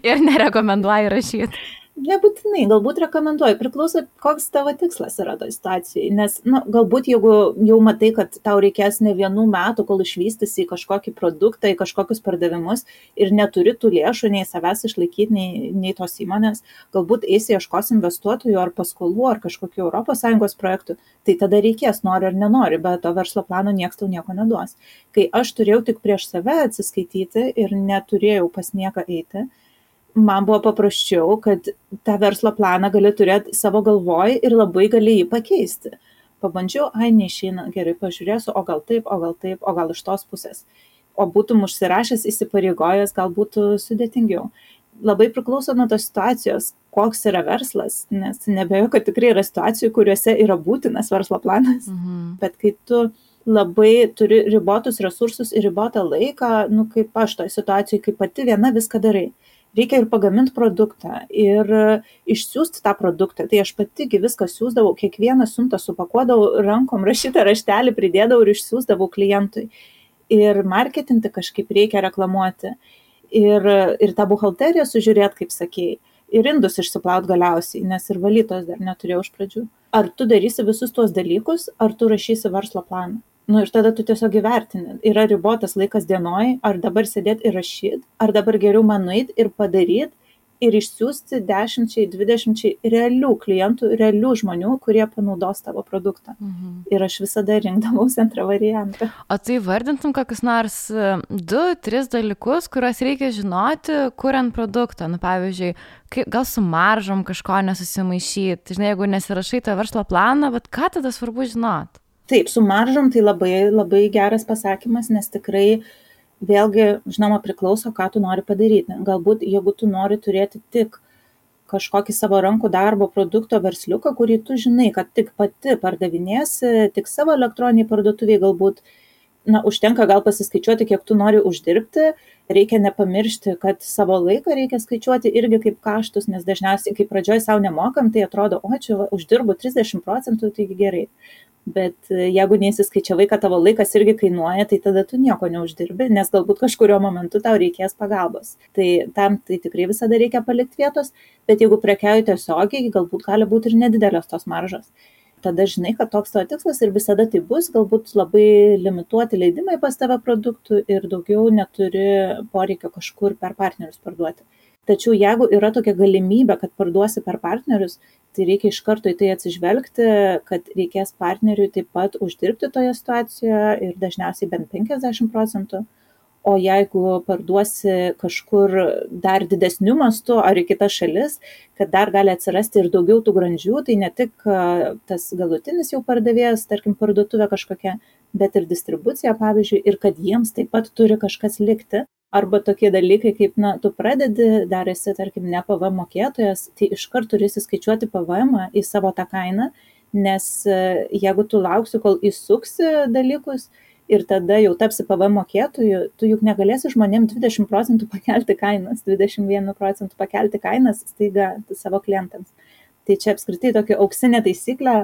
Ir nerekomenduoju rašyti. Nebūtinai, galbūt rekomenduoju, priklauso, koks tavo tikslas yra toj situacijai. Nes, na, nu, galbūt jeigu jau matai, kad tau reikės ne vienų metų, kol išvystysi į kažkokį produktą, į kažkokius pardavimus ir neturi tų lėšų nei savęs išlaikyti, nei, nei tos įmonės, galbūt eisi ieškos investuotojų ar paskolų ar kažkokių ES projektų, tai tada reikės, nori ar nenori, bet to verslo plano niekas tau nieko neduos. Kai aš turėjau tik prieš save atsiskaityti ir neturėjau pas nieką eiti, man buvo paprasčiau, kad tą verslo planą gali turėti savo galvoj ir labai gali jį pakeisti. Pabandžiau, ai, neišeina, gerai, pažiūrėsiu, o gal taip, o gal taip, o gal iš tos pusės. O būtum užsirašęs, įsipareigojęs, gal būtų sudėtingiau. Labai priklauso nuo tos situacijos, koks yra verslas, nes nebejoju, kad tikrai yra situacijų, kuriuose yra būtinas verslo planas. Mhm. Bet kai tu labai turi ribotus resursus ir ribotą laiką, nu kaip aš toj situacijai, kai pati viena viską darai reikia ir pagamint produktą ir išsiųsti tą produktą tai aš pati gi viską siųsdavau kiekvieną siuntą supakuodavau rankom rašytą raštelį pridėdavau ir išsiųsdavau klientui ir marketinti kažkaip reikia reklamuoti ir, ir tą buhalteriją sužiūrėti, kaip sakėjai, ir indus išsiplaut galiausiai, nes ir valytos dar neturėjau iš pradžių. Ar tu darysi visus tuos dalykus, ar tu rašysi verslo planą? Nu ir tada tu tiesiog įvertini yra ribotas laikas dienoj ar dabar sėdėt ir rašyt ar dabar geriau man nueit ir padaryt ir išsiųsti dešimčiai dvidešimčiai realių klientų realių žmonių kurie panaudos tavo produktą. Mhm. ir aš visada rinkdavausi antrą variantą. O tai vardintum kokius nors e, du tris dalykus kuriuos reikia žinoti kuriant produktą. Nu pavyzdžiui kaip gal su maržom kažko nesusimaišyt. Žinai jeigu nesirašai to verslo planą vat ką tada svarbu žinot taip su maržom tai labai labai geras pasakymas nes tikrai vėlgi žinoma priklauso ką tu nori padaryti. Galbūt jeigu tu nori turėti tik kažkokį savo rankų darbo produkto versliuką kurį tu žinai kad tik pati pardavinėsi tik savo elektroninėj parduotuvėj galbūt na užtenka gal pasiskaičiuoti kiek tu nori uždirbti. Reikia nepamiršti kad savo laiką reikia skaičiuoti irgi kaip kaštus nes dažniausiai kai pradžioj sau nemokam tai atrodo o čia uždirbu trisdešim procentų taigi gerai bet e, jeigu neįsiskaičiavai, kad tavo laikas irgi kainuoja, tai tada tu nieko neuždirbi, nes galbūt kažkurio momentu tau reikės pagalbos. Tai tam tai tikrai visada reikia palikti vietos, bet jeigu prekiauji tiesiogiai, galbūt gali būti ir nedidelės tos maržos. Tada žinai, kad toks tavo tikslas ir visada tai bus, galbūt labai limituoti leidimai pas tave produktų ir daugiau neturi poreikio kažkur per partnerius parduoti tačiau jeigu yra tokia galimybė kad parduosi per partnerius tai reikia iš karto į tai atsižvelgti kad reikės partneriui taip pat uždirbti toje situacijoje ir dažniausiai bent penkiasdešim procentų. O jeigu parduosi kažkur dar didesniu mastu ar į kitas šalis kad dar gali atsirasti ir daugiau tų grandžių tai ne tik tas galutinis jau pardavėjas tarkim parduotuvė kažkokia bet ir distribucija pavyzdžiui ir kad jiems taip pat turi kažkas likti arba tokie dalykai kaip na tu pradedi dar esi tarkim ne pvm mokėtojas tai iškart turi įsiskaičiuoti pvmą į savo tą kainą nes e, jeigu tu lauksi, kol įsuksi dalykus ir tada jau tapsi PVM mokėtoju, tu juk negalėsi žmonėm 20 procentų pakelti kainas, 21 procentų pakelti kainas staiga savo klientams. Tai čia apskritai tokia auksinė taisyklė,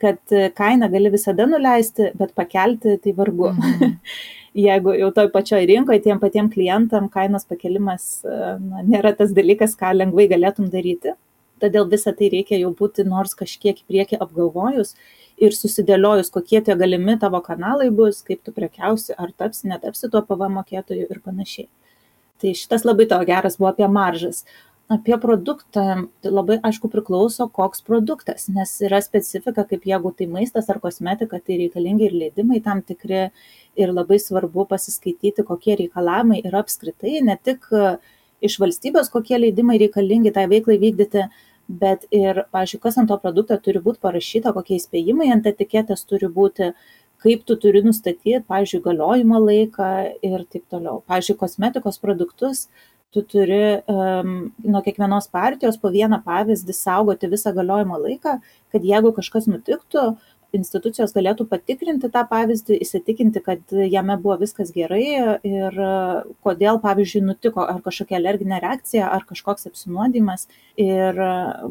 kad kainą gali visada nuleisti, bet pakelti tai vargu. Mhm. (laughs) Jeigu jau toj pačioj rinkoje tiem patiem klientam kainos pakelimas na, nėra tas dalykas, ką lengvai galėtum daryti. Todėl visą tai reikia jau būti nors kažkiek į priekį apgalvojus ir susidėliojus, kokie tie galimi tavo kanalai bus, kaip tu prekiausi, ar tapsi, netapsi tuo PVM mokėtoju ir panašiai. Tai šitas labai tavo geras buvo apie maržas apie produktą tai labai aišku priklauso koks produktas nes yra specifika kaip jeigu tai maistas ar kosmetika tai reikalingi ir leidimai tam tikri ir labai svarbu pasiskaityti kokie reikalavimai yra apskritai ne tik iš valstybės kokie leidimai reikalingi tai veiklai vykdyti bet ir pavyzdžiui kas ant to produkto turi būt parašyta kokie įspėjimai ant etiketės turi būti kaip tu turi nustatyt pavyzdžiui galiojimo laiką ir taip toliau. Pavyzdžiui kosmetikos produktus tu turi um, nuo kiekvienos partijos po vieną pavyzdį saugoti visą galiojimo laiką, kad jeigu kažkas nutiktų, institucijos galėtų patikrinti tą pavyzdį, įsitikinti, kad jame buvo viskas gerai ir kodėl, pavyzdžiui, nutiko ar kažkokia alerginė reakcija, ar kažkoks apsinuodimas ir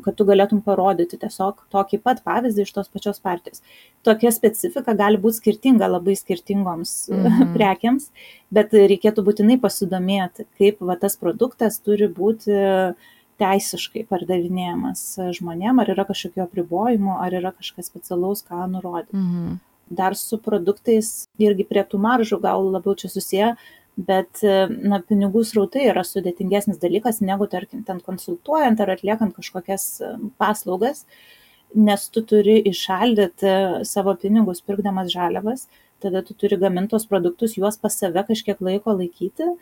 kad tu galėtum parodyti tiesiog tokį pat pavyzdį iš tos pačios partijos. Tokia specifika gali būti skirtinga labai skirtingoms mhm. (laughs) prekiams, bet reikėtų būtinai pasidomėti, kaip va, tas produktas turi būti teisiškai pardavinėjamas žmonėm, ar yra kažkokių apribojimų, ar yra kažkas specialaus, ką nurodyti. Mhm. Dar su produktais irgi prie tų maržų gal labiau čia susiję, bet na, pinigų srautai yra sudėtingesnis dalykas negu, tarkim, ten konsultuojant ar atliekant kažkokias paslaugas, nes tu turi išaldyti savo pinigus pirkdamas žaliavas, tada tu turi gamintos produktus, juos pas save kažkiek laiko laikyti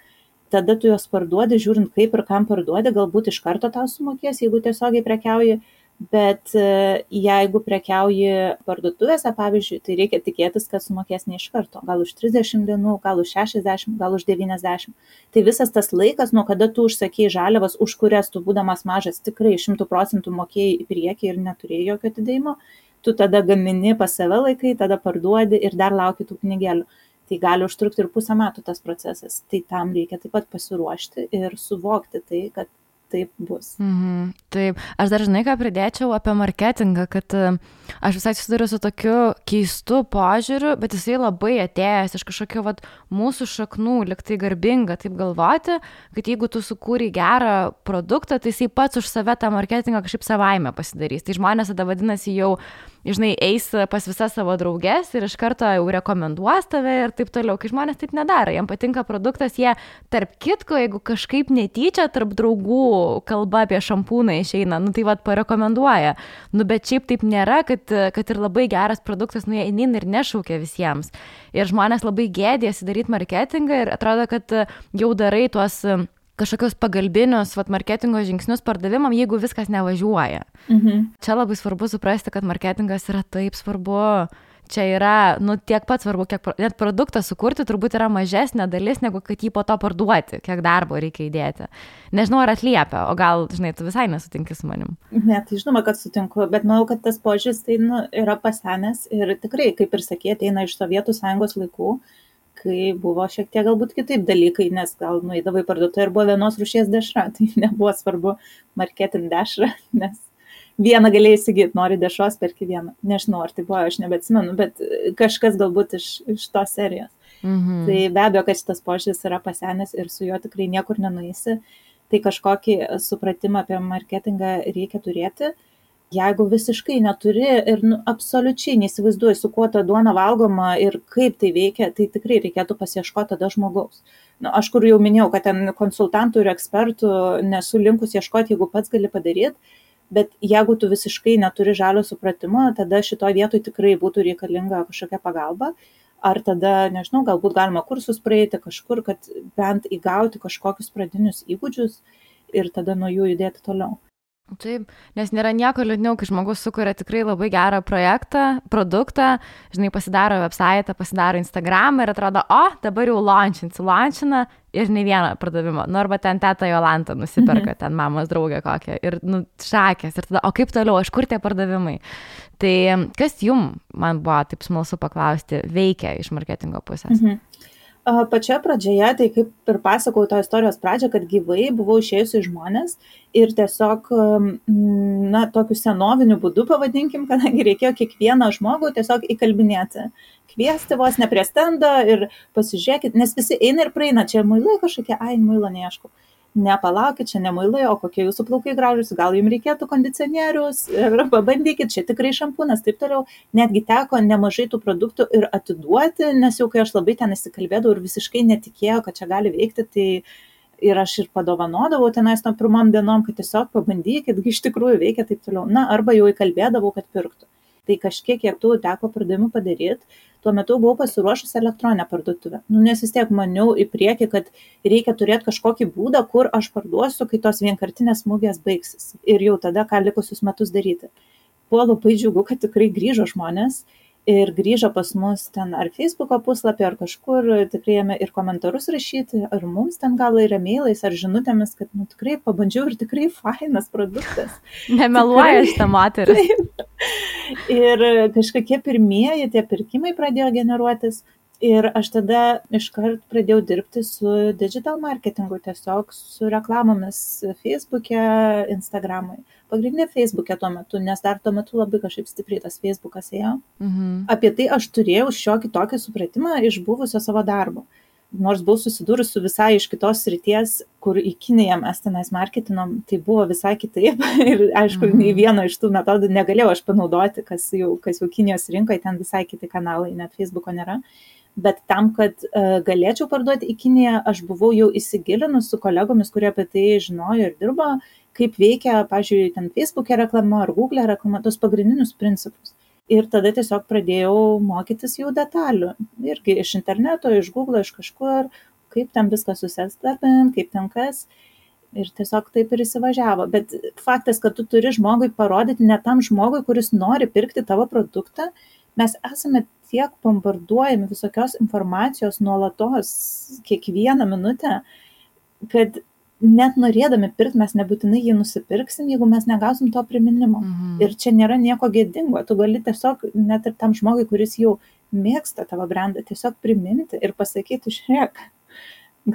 tada tu juos parduodi, žiūrint kaip ir kam parduodi, galbūt iš karto tau sumokės, jeigu tiesiogiai prekiauji, bet e, jeigu prekiauji parduotuvėse, pavyzdžiui, tai reikia tikėtis, kad sumokės ne iš karto, gal už 30 dienų, gal už 60, gal už 90. Tai visas tas laikas, nuo kada tu užsakėjai žaliavas, už kurias tu būdamas mažas tikrai 100 procentų mokėjai į priekį ir neturėjai jokio atidėjimo, tu tada gamini pas save laikai, tada parduodi ir dar lauki tų pinigėlių tai gali užtrukti ir pusę metų tas procesas. Tai tam reikia taip pat pasiruošti ir suvokti tai, kad taip bus. Mhm, taip, aš dar žinai, ką pridėčiau apie marketingą, kad e, aš visai susiduriu su tokiu keistu požiūriu, bet jisai labai atėjęs iš kažkokio vat, mūsų šaknų, liktai garbinga taip galvoti, kad jeigu tu sukūri gerą produktą, tai jisai pats už save tą marketingą kažkaip savaime pasidarys. Tai žmonės tada vadinasi jau žinai, eis pas visas savo draugės ir iš karto jau rekomenduos tave ir taip toliau. Kai žmonės taip nedaro, jiems patinka produktas, jie tarp kitko, jeigu kažkaip netyčia tarp draugų kalba apie šampūną išeina, nu tai vad parekomenduoja. Nu bet šiaip taip nėra, kad, kad ir labai geras produktas, nu jie einin ir nešaukia visiems. Ir žmonės labai gėdėsi daryti marketingą ir atrodo, kad jau darai tuos kažkokius pagalbinius, vat, marketingo žingsnius pardavimam, jeigu viskas nevažiuoja. Mhm. Čia labai svarbu suprasti, kad marketingas yra taip svarbu. Čia yra, nu, tiek pat svarbu, kiek net produktą sukurti turbūt yra mažesnė dalis, negu kad jį po to parduoti, kiek darbo reikia įdėti. Nežinau, ar atliepia, o gal, žinai, tu visai nesutinki su manim. Ne, tai žinoma, kad sutinku, bet manau, kad tas požiūris tai nu, yra pasenęs ir tikrai, kaip ir sakė, ateina iš Sovietų sąjungos laikų. Uh, kai buvo šiek tiek galbūt kitaip dalykai, nes gal nueidavai parduotuvę ir buvo vienos rušies dešra, (laughs) tai nebuvo svarbu marketing dešrą, (laughs) nes vieną galėjai įsigyti, nori dešros, perki vieną. Nežinau, ar tai buvo, aš nebeatsimenu, bet kažkas galbūt iš, iš tos serijos. Mhm. Tai be abejo, kad šitas požiūris yra pasenęs ir su juo tikrai niekur nenueisi. Tai kažkokį supratimą apie marketingą reikia turėti jeigu visiškai neturi ir nu, absoliučiai neįsivaizduoji, su kuo ta duona valgoma ir kaip tai veikia, tai tikrai reikėtų pasieškoti tada žmogaus. Nu, aš kur jau minėjau, kad ten konsultantų ir ekspertų nesu linkus ieškoti, jeigu pats gali padaryti, bet jeigu tu visiškai neturi žalio supratimo, tada šitoje vietoje tikrai būtų reikalinga kažkokia pagalba. Ar tada, nežinau, galbūt galima kursus praeiti kažkur, kad bent įgauti kažkokius pradinius įgūdžius ir tada nuo jų judėti toliau. Taip, nes nėra nieko liūdniau, kai žmogus sukuria tikrai labai gerą projektą, produktą, žinai, pasidaro website, pasidaro Instagram ir atrodo, o, dabar jau launchinsi, launchina ir ne vieną pardavimą. Nu, arba ten teta Jolanta nusiperka, mhm. ten mamos draugė kokią ir, nu, šakės. Ir tada, o kaip toliau, aš kur tie pardavimai? Tai kas jum, man buvo taip smalsu paklausti, veikia iš marketingo pusės? Mhm. Pačioje pradžioje, tai kaip ir pasakau to istorijos pradžią, kad gyvai buvau išėjusi žmonės ir tiesiog, na, tokiu senoviniu būdu, pavadinkim, kadangi reikėjo kiekvieną žmogų tiesiog įkalbinėti, kviesti vos ne prie stendo ir pasižiūrėkit, nes visi eina ir praeina, čia muilai kažkokie, ai, muilo neieškau ne palaukit, čia ne muilai, o kokie jūsų plaukai gražus, gal jums reikėtų kondicionierius ir pabandykit, čia tikrai šampūnas, taip toliau. Netgi teko nemažai tų produktų ir atiduoti, nes jau kai aš labai ten įsikalbėdavau ir visiškai netikėjau, kad čia gali veikti, tai ir aš ir padovanodavau tenais tom pirmom dienom, kad tiesiog pabandykit, iš tikrųjų veikia taip toliau. Na, arba jau įkalbėdavau, kad pirktų. Tai kažkiek, kiek tų teko pardavimų padaryti, tuo metu buvau pasiruošusi elektroninę parduotuvę. Nu, nes vis tiek maniau į priekį, kad reikia turėti kažkokį būdą, kur aš parduosiu, kai tos vienkartinės smūgės baigsis. Ir jau tada, ką likusius metus daryti. Buvo labai džiugu, kad tikrai grįžo žmonės ir grįžo pas mus ten ar Facebook'o puslapį, ar kažkur, tikrai jame ir komentarus rašyti, ar mums ten gal ir emailais, ar žinutėmis, kad nu, tikrai pabandžiau ir tikrai fainas produktas. (laughs) Nemeluoja šitą moterį. ir kažkokie pirmieji tie pirkimai pradėjo generuotis. Ir aš tada iškart pradėjau dirbti su digital marketingu, tiesiog su reklamomis Facebook'e, Instagramui. Pagrindinė Facebook'e tuo metu, nes dar tuo metu labai kažkaip stipriai tas Facebook'as ėjo. Mhm. Apie tai aš turėjau šiokį tokį supratimą iš buvusio savo darbo. Nors buvau susidūrus su visai iš kitos srities, kur į Kiniją mes tenais marketinom, tai buvo visai kitaip. (laughs) Ir aišku, mhm. nei vieno iš tų metodų negalėjau aš panaudoti, kas jau, kas jau Kinijos rinkoje, ten visai kiti kanalai, net Facebook'o nėra. Bet tam, kad uh, galėčiau parduoti į Kiniją, aš buvau jau įsigilinus su kolegomis, kurie apie tai žinojo ir dirbo, kaip veikia, pažiūrėjau, ten Facebook'e reklama ar Google'e reklama, tos pagrindinius principus. Ir tada tiesiog pradėjau mokytis jų detalių. Irgi iš interneto, iš Google, iš kažkur, kaip ten viską susistarbint, kaip ten kas. Ir tiesiog taip ir įsivažiavo. Bet faktas, kad tu turi žmogui parodyti ne tam žmogui, kuris nori pirkti tavo produktą, mes esame tiek bombarduojami visokios informacijos nuolatos, kiekvieną minutę, kad net norėdami pirkti mes nebūtinai jį nusipirksim, jeigu mes negausim to priminimo. Mhm. Ir čia nėra nieko gėdingo, tu gali tiesiog net ir tam žmogui, kuris jau mėgsta tavo brandą, tiesiog priminti ir pasakyti, žiūrėk,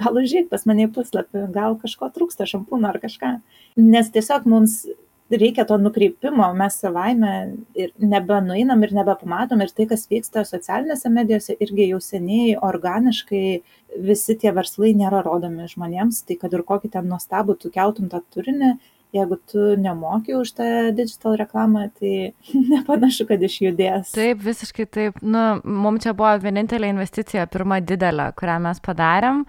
gal užžiūrėk pas mane į puslapį, gal kažko trūksta, šampūno ar kažką. Nes tiesiog mums reikia to nukreipimo, mes savaime ir nebenuinam ir nebepamatom ir tai, kas vyksta socialinėse medijose, irgi jau seniai organiškai visi tie verslai nėra rodomi žmonėms, tai kad ir kokį ten nuostabų tu keltum tą turinį, jeigu tu nemoki už tą digital reklamą, tai (laughs) nepanašu, kad išjudės. Taip, visiškai taip. Nu, mums čia buvo vienintelė investicija, pirma didelė, kurią mes padarėm,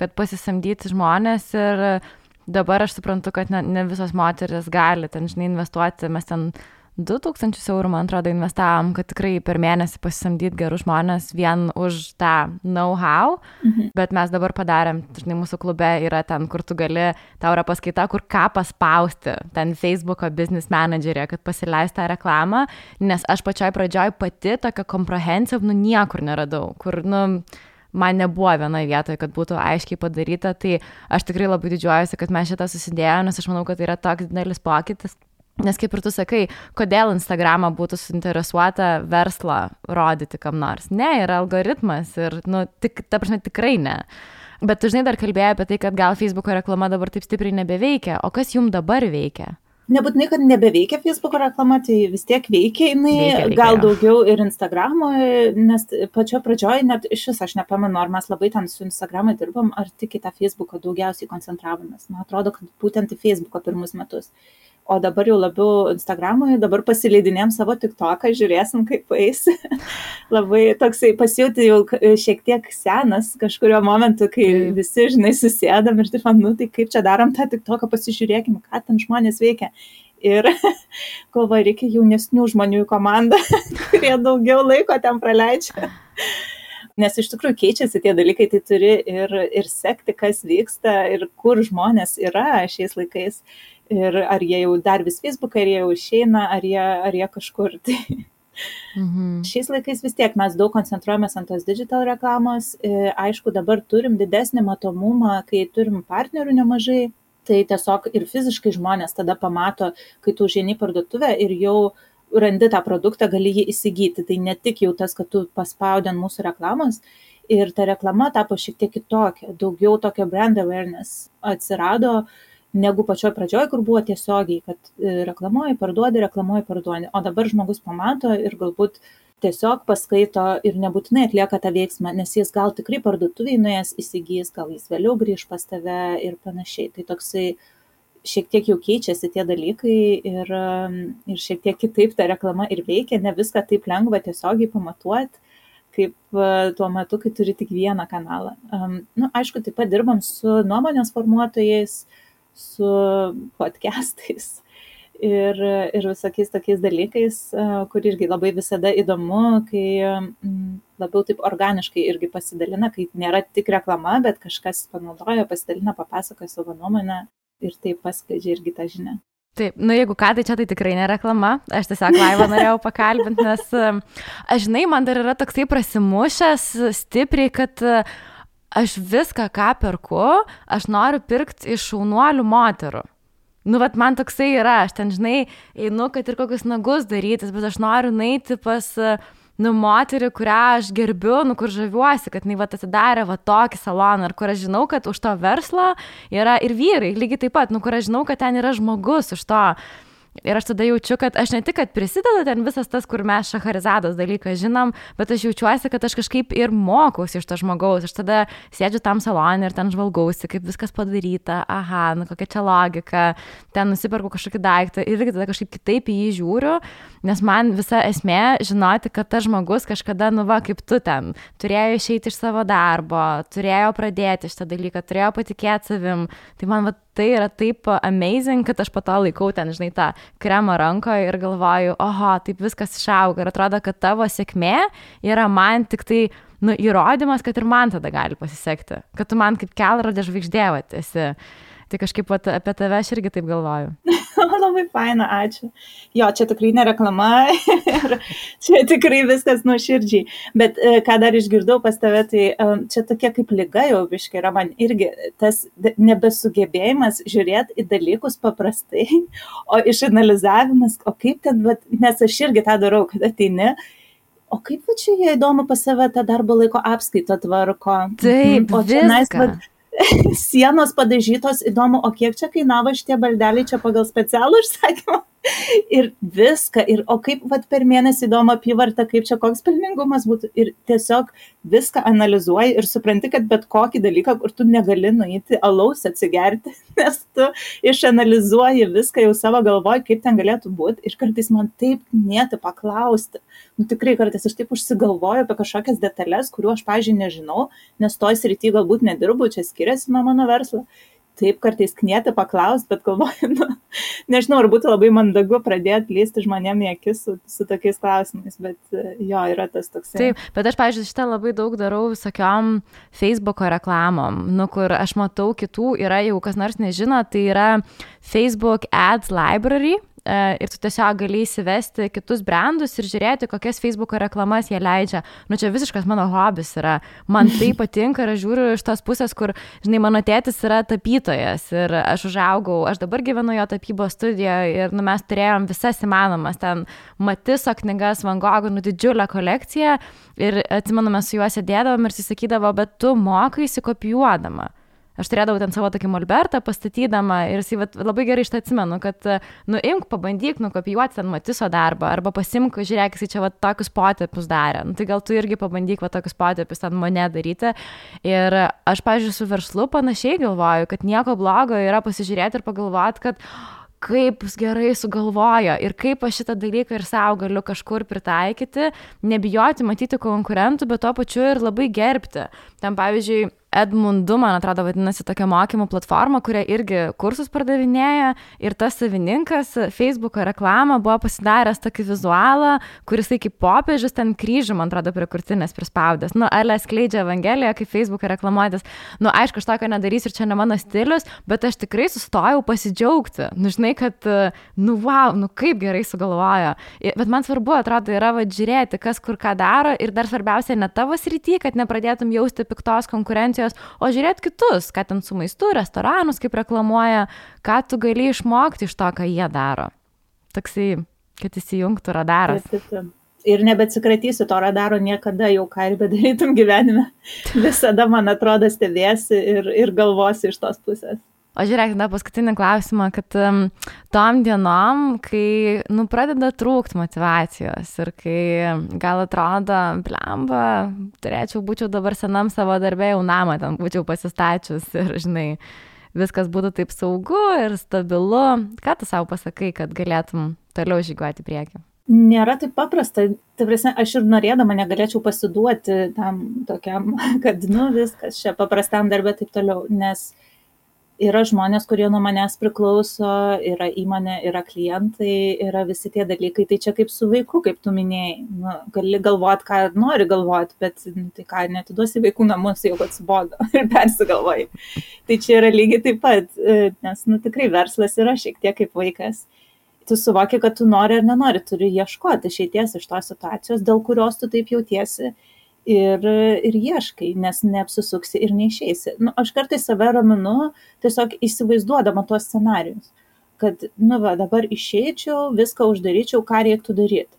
kad pasisamdyti žmonės ir dabar aš suprantu, kad ne, ne visos moteris gali ten, žinai, investuoti, mes ten 2000 eurų, man atrodo, investavom, kad tikrai per mėnesį pasisamdyti gerus žmonės vien už tą know-how, mhm. bet mes dabar padarėm, žinai, mūsų klube yra ten, kur tu gali, tau yra paskaita, kur ką paspausti, ten Facebook'o business managerė, kad pasileist tą reklamą, nes aš pačioj pradžioj pati tokią comprehensive, nu, niekur neradau, kur, nu, man nebuvo vienoje vietoje, kad būtų aiškiai padaryta, tai aš tikrai labai didžiuojuosi, kad mes šitą susidėjome, nes aš manau, kad tai yra toks didelis pokytis. Nes kaip ir tu sakai, kodėl Instagramą būtų suinteresuota verslą rodyti kam nors. Ne, yra algoritmas ir, nu, tik, ta prasme, tikrai ne. Bet tu žinai dar kalbėjai apie tai, kad gal Facebook'o reklama dabar taip stipriai nebeveikia. O kas jums dabar veikia? Nebūtinai, kad nebeveikia Facebook reklama, tai vis tiek veikia jinai, veikia, veikia, gal daugiau ir Instagramo, nes pačio pradžioje net iš vis aš nepamenu, ar mes labai ten su Instagramą dirbom, ar tik į tą Facebooką daugiausiai koncentravomės. Man atrodo, kad būtent į Facebooką pirmus metus o dabar jau labiau Instagramui, dabar pasileidinėm savo TikToką, žiūrėsim, kaip eis. (laughs) Labai toksai pasijūti jau šiek tiek senas kažkurio momentu, kai visi, žinai, susėdam ir taip, nu tai kaip čia darom tą TikToką, pasižiūrėkim, ką ten žmonės veikia. Ir (laughs) galvoju, reikia jaunesnių žmonių į komandą, (laughs) kurie daugiau laiko ten praleidžia. Nes iš tikrųjų keičiasi tie dalykai, tai turi ir, ir sekti, kas vyksta ir kur žmonės yra šiais laikais Ir ar jie jau dar vis Facebooką, ar jie jau išeina, ar jie, ar jie kažkur. (laughs) Tai mhm. Šiais laikais vis tiek mes daug koncentruojamės ant tos digital reklamos. E, aišku, dabar turim didesnį matomumą, kai turim partnerių nemažai. Tai tiesiog ir fiziškai žmonės tada pamato, kai tu užėjai parduotuvę ir jau randi tą produktą, gali jį įsigyti. Tai ne tik jau tas, kad tu paspaudė ant mūsų reklamos, ir ta reklama tapo šiek tiek kitokia, daugiau tokio brand awareness atsirado negu pačioj pradžioj, kur buvo tiesiogiai, kad e, reklamuoji, parduodi, reklamuoji, parduodi. O dabar žmogus pamato ir galbūt tiesiog paskaito ir nebūtinai atlieka tą veiksmą, nes jis gal tikrai parduotuviai nuėjęs įsigys, gal jis vėliau grįž pas tave ir panašiai. Tai toksai šiek tiek jau keičiasi tie dalykai ir, ir šiek tiek kitaip ta reklama ir veikia, ne viską taip lengva tiesiogiai pamatuoti kaip tuo metu, kai turi tik vieną kanalą. Um, nu, aišku, taip pat dirbam su nuomonės formuotojais, su podcastais ir, ir visokiais tokiais dalykais, kur irgi labai visada įdomu, kai labiau taip organiškai irgi pasidalina, kai nėra tik reklama, bet kažkas panaudoja, pasidalina, papasakoja savo nuomonę ir taip paskleidžia irgi tą žinią. Taip, nu jeigu ką, tai čia tai tikrai nėra reklama, aš tiesiog laivą norėjau pakalbinti, nes aš žinai, man dar yra toksai prasimušęs stipriai, kad aš viską, ką perku, aš noriu pirkti iš šaunuolių moterų. Nu, vat man toksai yra, aš ten, žinai, einu, kad ir kokius nagus darytis, bet aš noriu nueiti pas nu, moterį, kurią aš gerbiu, nu, kur žaviuosi, kad jinai va atidarė va tokį saloną ir kur aš žinau, kad už to verslo yra ir vyrai, lygiai taip pat, nu, kur aš žinau, kad ten yra žmogus už to. Ir aš tada jaučiu, kad aš ne tik, kad prisidedu ten visas tas, kur mes šaharizados dalyką žinom, bet aš jaučiuosi, kad aš kažkaip ir mokausi iš to žmogaus. Aš tada sėdžiu tam salonį ir ten žvalgausi, kaip viskas padaryta, aha, nu kokia čia logika, ten nusipirku kažkokį daiktą ir tada kažkaip kitaip į jį žiūriu, nes man visa esmė žinoti, kad tas žmogus kažkada, nu va, kaip tu ten, turėjo išeiti iš savo darbo, turėjo pradėti šitą dalyką, turėjo patikėti savim. Tai man va tai yra taip amazing, kad aš po to laikau ten, žinai, tą kremą rankoje ir galvoju, oho, taip viskas išauga ir atrodo, kad tavo sėkmė yra man tik tai, nu, įrodymas, kad ir man tada gali pasisekti, kad tu man kaip kelrodė žvaigždėvat esi. Tai kažkaip vat, apie tave aš irgi taip galvoju. (laughs) Labai faina, ačiū. Jo, čia tikrai nereklama (laughs) ir čia tikrai viskas nuoširdžiai. Bet e, ką dar išgirdau pas tave, tai e, čia tokia kaip lyga jau biškai yra man irgi tas nebesugebėjimas žiūrėti į dalykus paprastai, (laughs) o išanalizavimas, o kaip ten, bet, nes aš irgi tą darau, kad ateini o kaip čia jie įdomu pas save tą darbo laiko apskaitą tvarko. Taip, o čia nais, (laughs) sienos padažytos, įdomu, o kiek čia kainavo šitie baldeliai čia pagal specialų užsakymą? (laughs) ir viską, ir o kaip vat, per mėnesį įdomu apyvarta, kaip čia koks pelningumas būtų. Ir tiesiog viską analizuoji ir supranti, kad bet kokį dalyką, kur tu negali nueiti alaus atsigerti, (laughs) nes tu išanalizuoji viską jau savo galvoj, kaip ten galėtų būti. Ir kartais man taip nėti paklausti. Nu, tikrai kartais aš taip užsigalvoju apie kažkokias detalės, kuriuo aš, pažiūrėjau, nežinau, nes toj srity galbūt nedirbu, čia skiriasi nuo mano verslo taip kartais knieti paklausti, bet galvoju, nu, nežinau, ar būtų labai mandagu pradėti lysti žmonėm į akis su, su tokiais klausimais, bet jo, yra tas toks. Taip, bet aš, pažiūrėjau, šitą labai daug darau visokiom Facebook'o reklamom, nu, kur aš matau kitų, yra, jeigu kas nors nežino, tai yra Facebook Ads Library E, ir tu tiesiog gali įsivesti kitus brandus ir žiūrėti, kokias Facebook'o reklamas jie leidžia. Nu, čia visiškas mano hobis yra. Man tai (laughs) patinka ir aš žiūriu iš tos pusės, kur, žinai, mano tėtis yra tapytojas ir aš užaugau, aš dabar gyvenu jo tapybos studijoje ir nu, mes turėjom visas įmanomas ten Matiso knygas, Van Gogh, nu, didžiulę kolekciją ir atsimenu, mes su juo sėdėdavom ir jis sakydavo, bet tu mokai įsikopijuodama. Aš turėdavau ten savo tokį molbertą pastatydama ir jis vat, labai gerai iš tai atsimenu, kad, nu, imk, pabandyk nukopijuoti ten Matiso darbą arba pasimk, žiūrėk, jis čia vat, tokius potėpius darė. Nu, tai gal tu irgi pabandyk vat, tokius potėpius ten mane daryti. Ir aš, pažiūrėjau, su verslu panašiai galvoju, kad nieko blogo yra pasižiūrėti ir pagalvoti, kad kaip gerai sugalvojo ir kaip aš šitą dalyką ir savo galiu kažkur pritaikyti, nebijoti matyti konkurentų, bet tuo pačiu ir labai gerbti. Ten, pavyzdžiui, Edmundu, man atrodo, vadinasi tokia mokymų platforma, kuria irgi kursus pardavinėja ir tas savininkas Facebook'o reklamą buvo pasidaręs tokį vizualą, kuris kaip popiežius ten kryžių, man atrodo, prie kurtinės prispaudęs. Nu, Ale skleidžia Evangeliją, kaip Facebook'o reklamuotis. Nu, aišku, aš tokio nedarysiu ir čia ne mano stilius, bet aš tikrai sustojau pasidžiaugti. Nu, žinai, kad, nu, wow, nu kaip gerai sugalvojo. Bet man svarbu, atrodo, yra va žiūrėti, kas kur ką daro ir dar svarbiausia ne tavo srity, kad nepradėtum jausti piktos konkurencijos informacijos, o žiūrėt kitus, ką ten su maistu, restoranus, kaip reklamuoja, ką tu gali išmokti iš to, ką jie daro. Toksai, kad įsijungtų radaras. Taip, taip, taip. Ir nebeatsikratysiu to radaro niekada, jau ką ir bedarytum gyvenime. (laughs) Visada, man atrodo, stebėsi ir, ir galvosi iš tos pusės. O žiūrėk, tada paskutinį klausimą, kad um, tom dienom, kai, nu, pradeda trūkti motivacijos ir kai gal atrodo, blemba, turėčiau būčiau dabar senam savo darbė, jau namą ten būčiau pasistačius ir, žinai, viskas būtų taip saugu ir stabilu. Ką tu savo pasakai, kad galėtum toliau žygiuoti priekį? Nėra taip paprasta. Tai prasme, aš ir norėdama negalėčiau pasiduoti tam tokiam, kad, nu, viskas čia paprastam darbė taip toliau, nes uh, yra žmonės, kurie nuo manęs priklauso, yra įmonė, yra klientai, yra visi tie dalykai. Tai čia kaip su vaiku, kaip tu minėjai. Nu, gali galvoti, ką nori galvoti, bet nu, tai ką, netiduosi vaikų namus, jau atsibodo (laughs) ir persigalvoji. Tai čia yra lygiai taip pat, e, nes nu, tikrai verslas yra šiek tiek kaip vaikas. Tu suvoki, kad tu nori ar nenori, turi ieškoti išeities iš tos situacijos, dėl kurios tu taip jautiesi ir, ir ieškai, nes neapsisuksi ir neišeisi. Nu, aš kartais save raminu, tiesiog įsivaizduodama tuos scenarius, kad, nu, va, dabar išeičiau, viską uždaryčiau, ką reiktų daryti.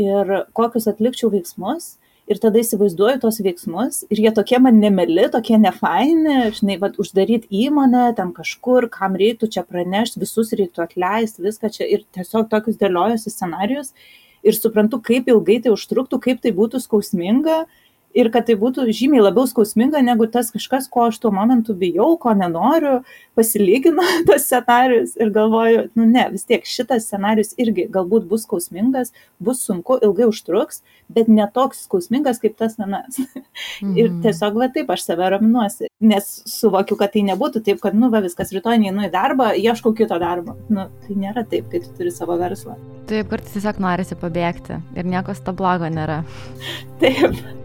Ir kokius atlikčiau veiksmus. Ir tada įsivaizduoju tos veiksmus ir jie tokie man nemeli, tokie nefaini, žinai, vad uždaryti įmonę, ten kažkur, kam reiktų čia pranešti, visus reiktų atleisti, viską čia ir tiesiog tokius dėliojusi scenarius ir suprantu, kaip ilgai tai užtruktų, kaip tai būtų skausminga ir kad tai būtų žymiai labiau skausminga negu tas kažkas, ko aš tuo momentu bijau, ko nenoriu, pasilyginu (laughs) tos scenarius ir galvoju, nu ne, vis tiek šitas scenarius irgi galbūt bus skausmingas, bus sunku, ilgai užtruks, bet ne toks skausmingas kaip tas anas. (laughs) Mhm. ir tiesiog va taip aš save raminuosi, nes suvokiu, kad tai nebūtų taip, kad, nu, va viskas, rytoj neinu į darbą, ieškau kito darbo. Nu, tai nėra taip, kai tu turi savo verslą. Taip, kartais tiesiog norisi pabėgti ir nieko to blogo nėra. taip.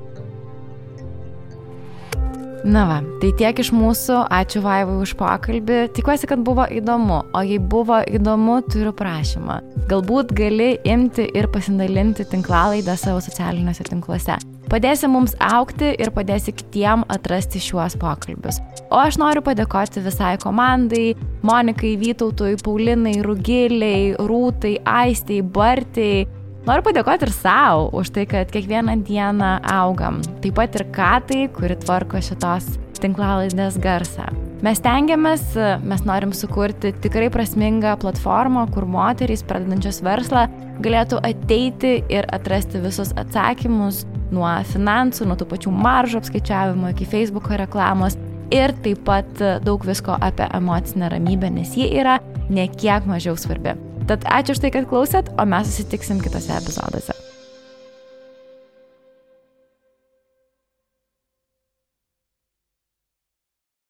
Na va, tai tiek iš mūsų, ačiū Vaivai už pokalbį, tikiuosi, kad buvo įdomu, o jei buvo įdomu, turiu prašymą. Galbūt gali imti ir pasidalinti tinklalaidą savo socialiniuose tinkluose. Padėsi mums aukti ir padėsi kitiem atrasti šiuos pokalbius. O aš noriu padėkoti visai komandai - Monikai, Vytautui, Paulinai, Rugiliai, Rūtai, Aistei, Bartai, Noriu padėkoti ir savo už tai, kad kiekvieną dieną augam. Taip pat ir Katai, kuri tvarko šitos tinklalaidės garsą. Mes tengiamės, mes norim sukurti tikrai prasmingą platformą, kur moterys pradedančios verslą galėtų ateiti ir atrasti visus atsakymus nuo finansų, nuo tų pačių maržų apskaičiavimo iki Facebook reklamos ir taip pat daug visko apie emocinę ramybę, nes ji yra nekiek mažiau svarbi. Tad ačiū už tai, kad klausėt, o mes susitiksim kitose epizoduose.